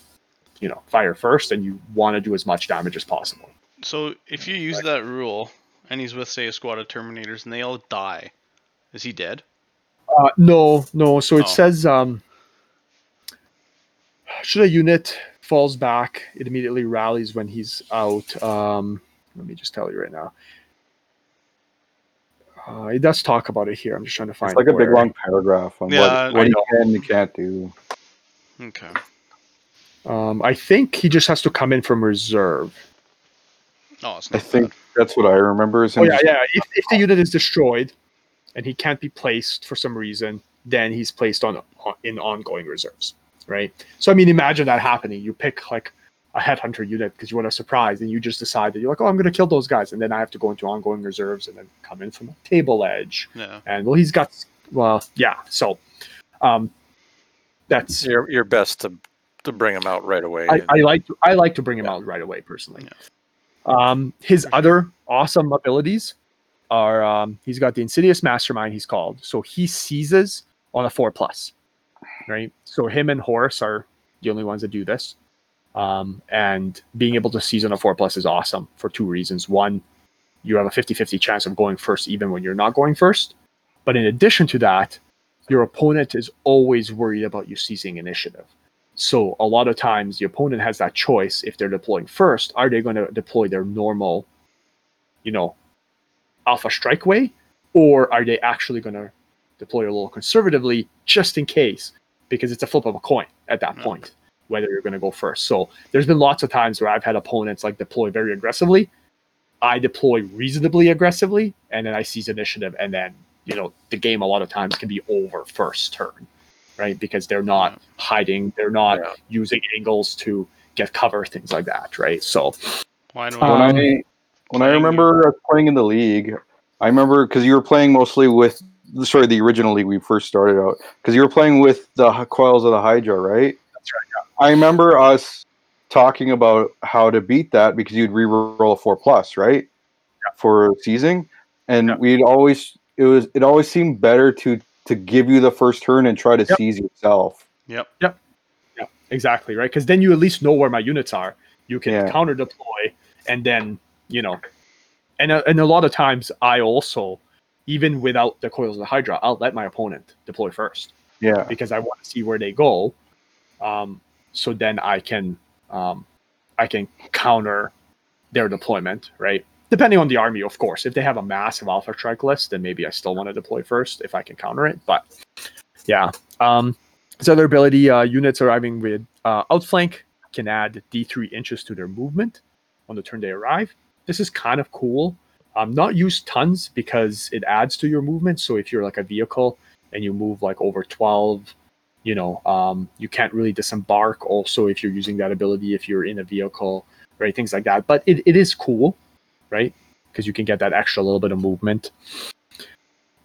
you know, fire first and you want to do as much damage as possible. So if you use that rule, and he's with say a squad of Terminators, and they all die, is he dead? Uh, no, no. So it Oh. says, um, should a unit falls back, it immediately rallies when he's out. Um, let me just tell you right now. Uh, it does talk about it here. I'm just trying to find It's like a big long paragraph on Yeah, what, what he can and can't do. Okay. Um, I think he just has to come in from reserve. Oh, it's I not think that's what I remember. Is Oh yeah, yeah. If, if the unit is destroyed and he can't be placed for some reason, then he's placed on, on in ongoing reserves, right? So I mean, imagine that happening. You pick like a headhunter unit because you want a surprise, and you just decide that you're like, oh, I'm going to kill those guys, and then I have to go into ongoing reserves and then come in from a table edge, Yeah. and well, he's got well, yeah. So, um, that's You're, you're best to to bring him out right away. I, I like to, I like to bring him Yeah. out right away personally. Um, his other awesome abilities are um, he's got the Insidious Mastermind. He's called so he seizes on a four plus, right? So him and Horus are the only ones that do this. Um, and being able to seize on a four plus is awesome for two reasons. One, you have a 50-50 chance of going first even when you're not going first. But in addition to that, your opponent is always worried about you seizing initiative. So a lot of times the opponent has that choice if they're deploying first, are they going to deploy their normal, you know, alpha strike way, or are they actually going to deploy a little conservatively just in case? Because it's a flip of a coin at that Yeah. point, whether you're going to go first. So there's been lots of times where I've had opponents like deploy very aggressively. I deploy reasonably aggressively, and then I seize initiative, and then you know the game a lot of times can be over first turn, right? Because they're not Yeah. hiding, they're not Yeah. using angles to get cover, things like that, right? So Why don't Um, when I when I remember playing in the league, I remember because you were playing mostly with sorry the original league we first started out because you were playing with the coils of the Hydra, right? That's right. Yeah. I remember us talking about how to beat that because you'd re-roll a four plus, right? Yeah. For seizing, and Yeah. we'd always it was it always seemed better to to give you the first turn and try to Yep. seize yourself. Yep. Yep. Yeah, exactly, right? Because then you at least know where my units are. You can Yeah. counter deploy, and then you know, and a, and a lot of times I also, even without the coils of the Hydra, I'll let my opponent deploy first Yeah, because I want to see where they go. Um, so then I can um, I can counter their deployment, right? Depending on the army, of course. If they have a massive Alpha Strike list, then maybe I still want to deploy first if I can counter it. But yeah, um, this other ability, uh, units arriving with uh, outflank can add D3 inches to their movement on the turn they arrive. This is kind of cool. Um, not used tons because it adds to your movement. So if you're like a vehicle and you move like over 12, you know, um, you can't really disembark. Also, if you're using that ability, if you're in a vehicle, right, things like that. But it, it is cool, right? Because you can get that extra little bit of movement.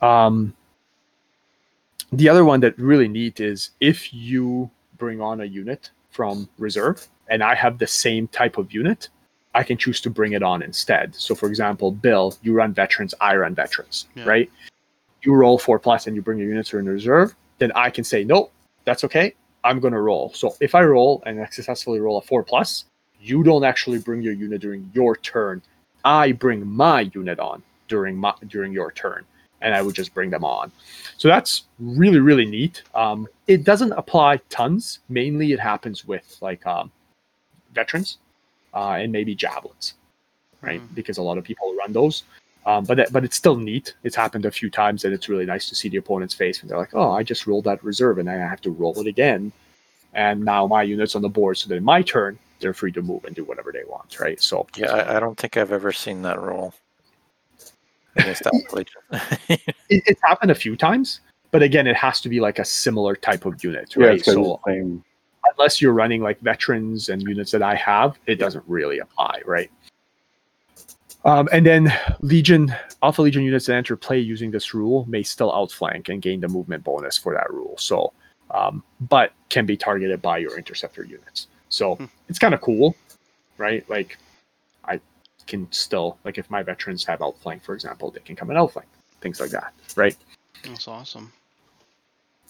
Um, the other one that really neat is if you bring on a unit from reserve and I have the same type of unit, I can choose to bring it on instead. So, for example, Bill, you run veterans, I run veterans, Yeah. right? You roll four plus and you bring your units in reserve, then I can say, nope, that's okay. I'm going to roll. So, if I roll and I successfully roll a four plus, you don't actually bring your unit during your turn. I bring my unit on during my during your turn, and I would just bring them on. So that's really really neat. Um, it doesn't apply tons. Mainly, it happens with like um, veterans uh, and maybe javelins, right? Mhm. Because a lot of people run those. Um, but that, but it's still neat. It's happened a few times, and it's really nice to see the opponent's face when they're like, "Oh, I just rolled that reserve, and I have to roll it again." And now my unit's on the board, so then my turn, they're free to move and do whatever they want, right? So Yeah, I, I don't think I've ever seen that roll against it, it's happened a few times, but again, it has to be like a similar type of unit, yeah, right? it's 'cause so same. Unless you're running like veterans and units that I have, it doesn't really apply, right? Um, and then Legion, Alpha Legion units that enter play using this rule may still outflank and gain the movement bonus for that rule. So, um, but can be targeted by your interceptor units. So Hmm. it's kind of cool, right? Like, I can still like if my veterans have outflank, for example, they can come and outflank, things like that, right? That's awesome.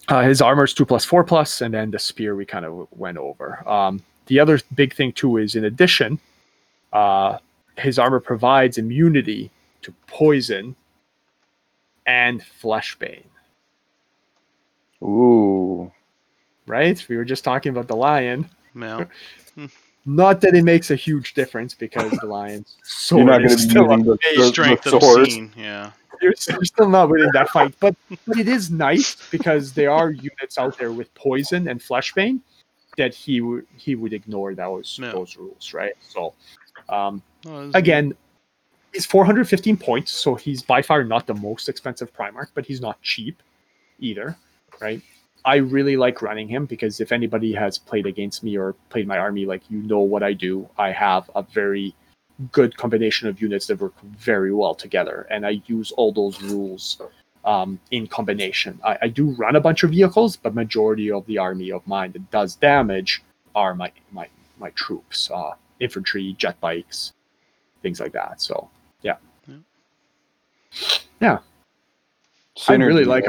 Uh, his armor is two plus four plus, and then the spear we kind of went over. Um, the other big thing too is in addition, uh, his armor provides immunity to poison and fleshbane. Ooh, Right? We were just talking about the lion. Yeah. Not that it makes a huge difference because the lion's sword you're not going to is be still using the, the, Strength the of sword. scene. Yeah. You're, you're still not winning that fight. But but it is nice because there are units out there with poison and fleshbane that he would he would ignore those Yeah. those rules, right? So um, Oh, again, he's 415 points, so he's by far not the most expensive Primarch, but he's not cheap either, right? I really like running him because if anybody has played against me or played my army, like you know what I do. I have a very good combination of units that work very well together, and I use all those rules um, in combination. I, I do run a bunch of vehicles, but majority of the army of mine that does damage are my my my troops, uh, infantry, jet bikes, things like that. So yeah, yeah. I really like?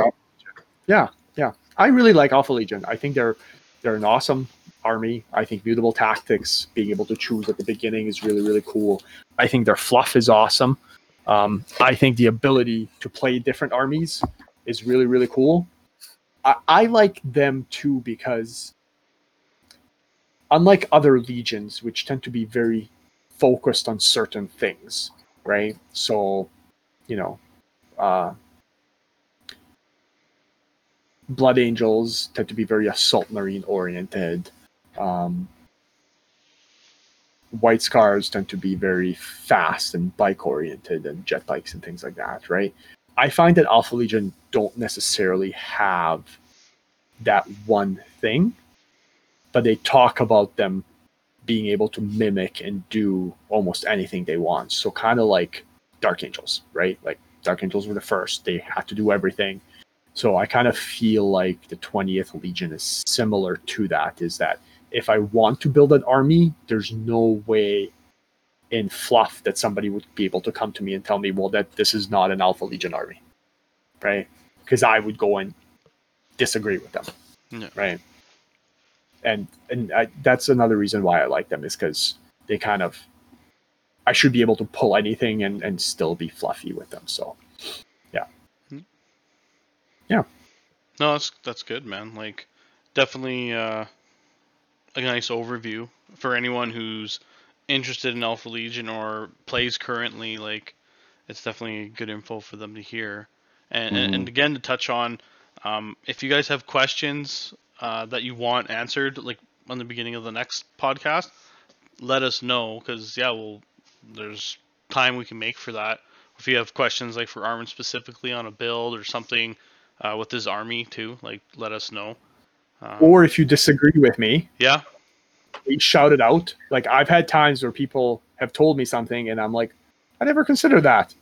Yeah, yeah. I really like Alpha Legion. I think they're they're an awesome army. I think mutable tactics, being able to choose at the beginning is really, really cool. I think their fluff is awesome. Um, I think the ability to play different armies is really, really cool. I, I like them too because unlike other legions, which tend to be very focused on certain things, right? So, you know, uh, Blood Angels tend to be very assault marine oriented. Um, White Scars tend to be very fast and bike oriented and jet bikes and things like that, right? I find that Alpha Legion don't necessarily have that one thing, but they talk about them being able to mimic and do almost anything they want. So kind of like Dark Angels, right? Like Dark Angels were the first; they had to do everything. So I kind of feel like the 20th Legion is similar to that. Is that if I want to build an army, there's no way in fluff that somebody would be able to come to me and tell me, well, that this is not an Alpha Legion army, right? Because I would go and disagree with them, Yeah. right? And and I, that's another reason why I like them is because they kind of, I should be able to pull anything and and still be fluffy with them. So yeah, yeah. No, that's that's good, man. Like, definitely uh, a nice overview for anyone who's interested in Alpha Legion or plays currently. Like, it's definitely good info for them to hear. And and, and again, to touch on, um, if you guys have questions uh, that you want answered, like on the beginning of the next podcast, let us know because yeah, well, there's time we can make for that. If you have questions like for Armin specifically on a build or something uh, with his army too. Like, let us know. Um, or if you disagree with me, yeah, shout it out. Like I've had times where people have told me something, and I'm like, I never considered that,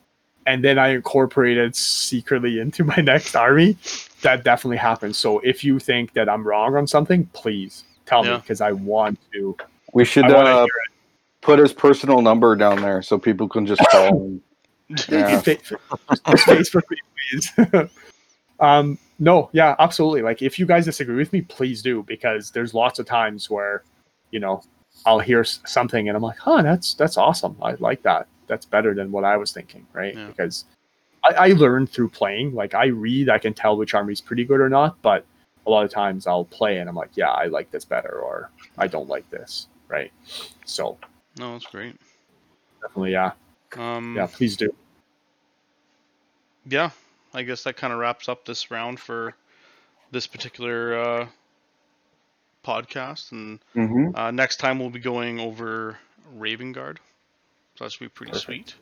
and then I incorporate it secretly into my next army. That definitely happens. So if you think that I'm wrong on something, please tell me because I want to. We should uh, put his personal number down there so people can just call him. Yeah. Fa- fa- Facebook please. um, no, yeah, absolutely. Like if you guys disagree with me, please do because there's lots of times where, you know, I'll hear something and I'm like, huh, that's that's awesome. I like that. That's better than what I was thinking, right? Yeah. Because I, I learned through playing. Like I read, I can tell which army's pretty good or not, but a lot of times I'll play and I'm like, yeah, I like this better or I don't like this, right? So no, that's great. definitely, yeah, Um, yeah, please do. yeah, I guess that kind of wraps up this round for this particular uh, podcast. And hmm uh, next time we'll be going over Raven Guard. So that should be pretty Perfect. sweet.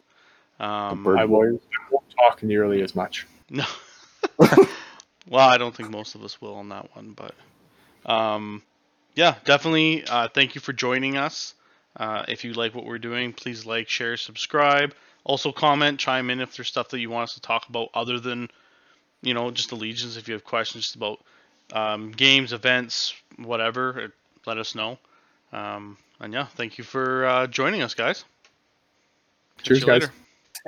Um, bird. I won't, I won't talk nearly as much. No. well, I don't think most of us will on that one, but um, yeah, definitely. Uh, thank you for joining us. Uh, if you like what we're doing, please like, share, subscribe. Also, comment, chime in if there's stuff that you want us to talk about other than, you know, just the legions. If you have questions about um, games, events, whatever, uh, let us know. Um, and yeah, thank you for uh, joining us, guys. Catch Cheers, you guys. later.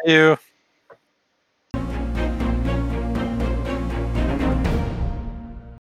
You.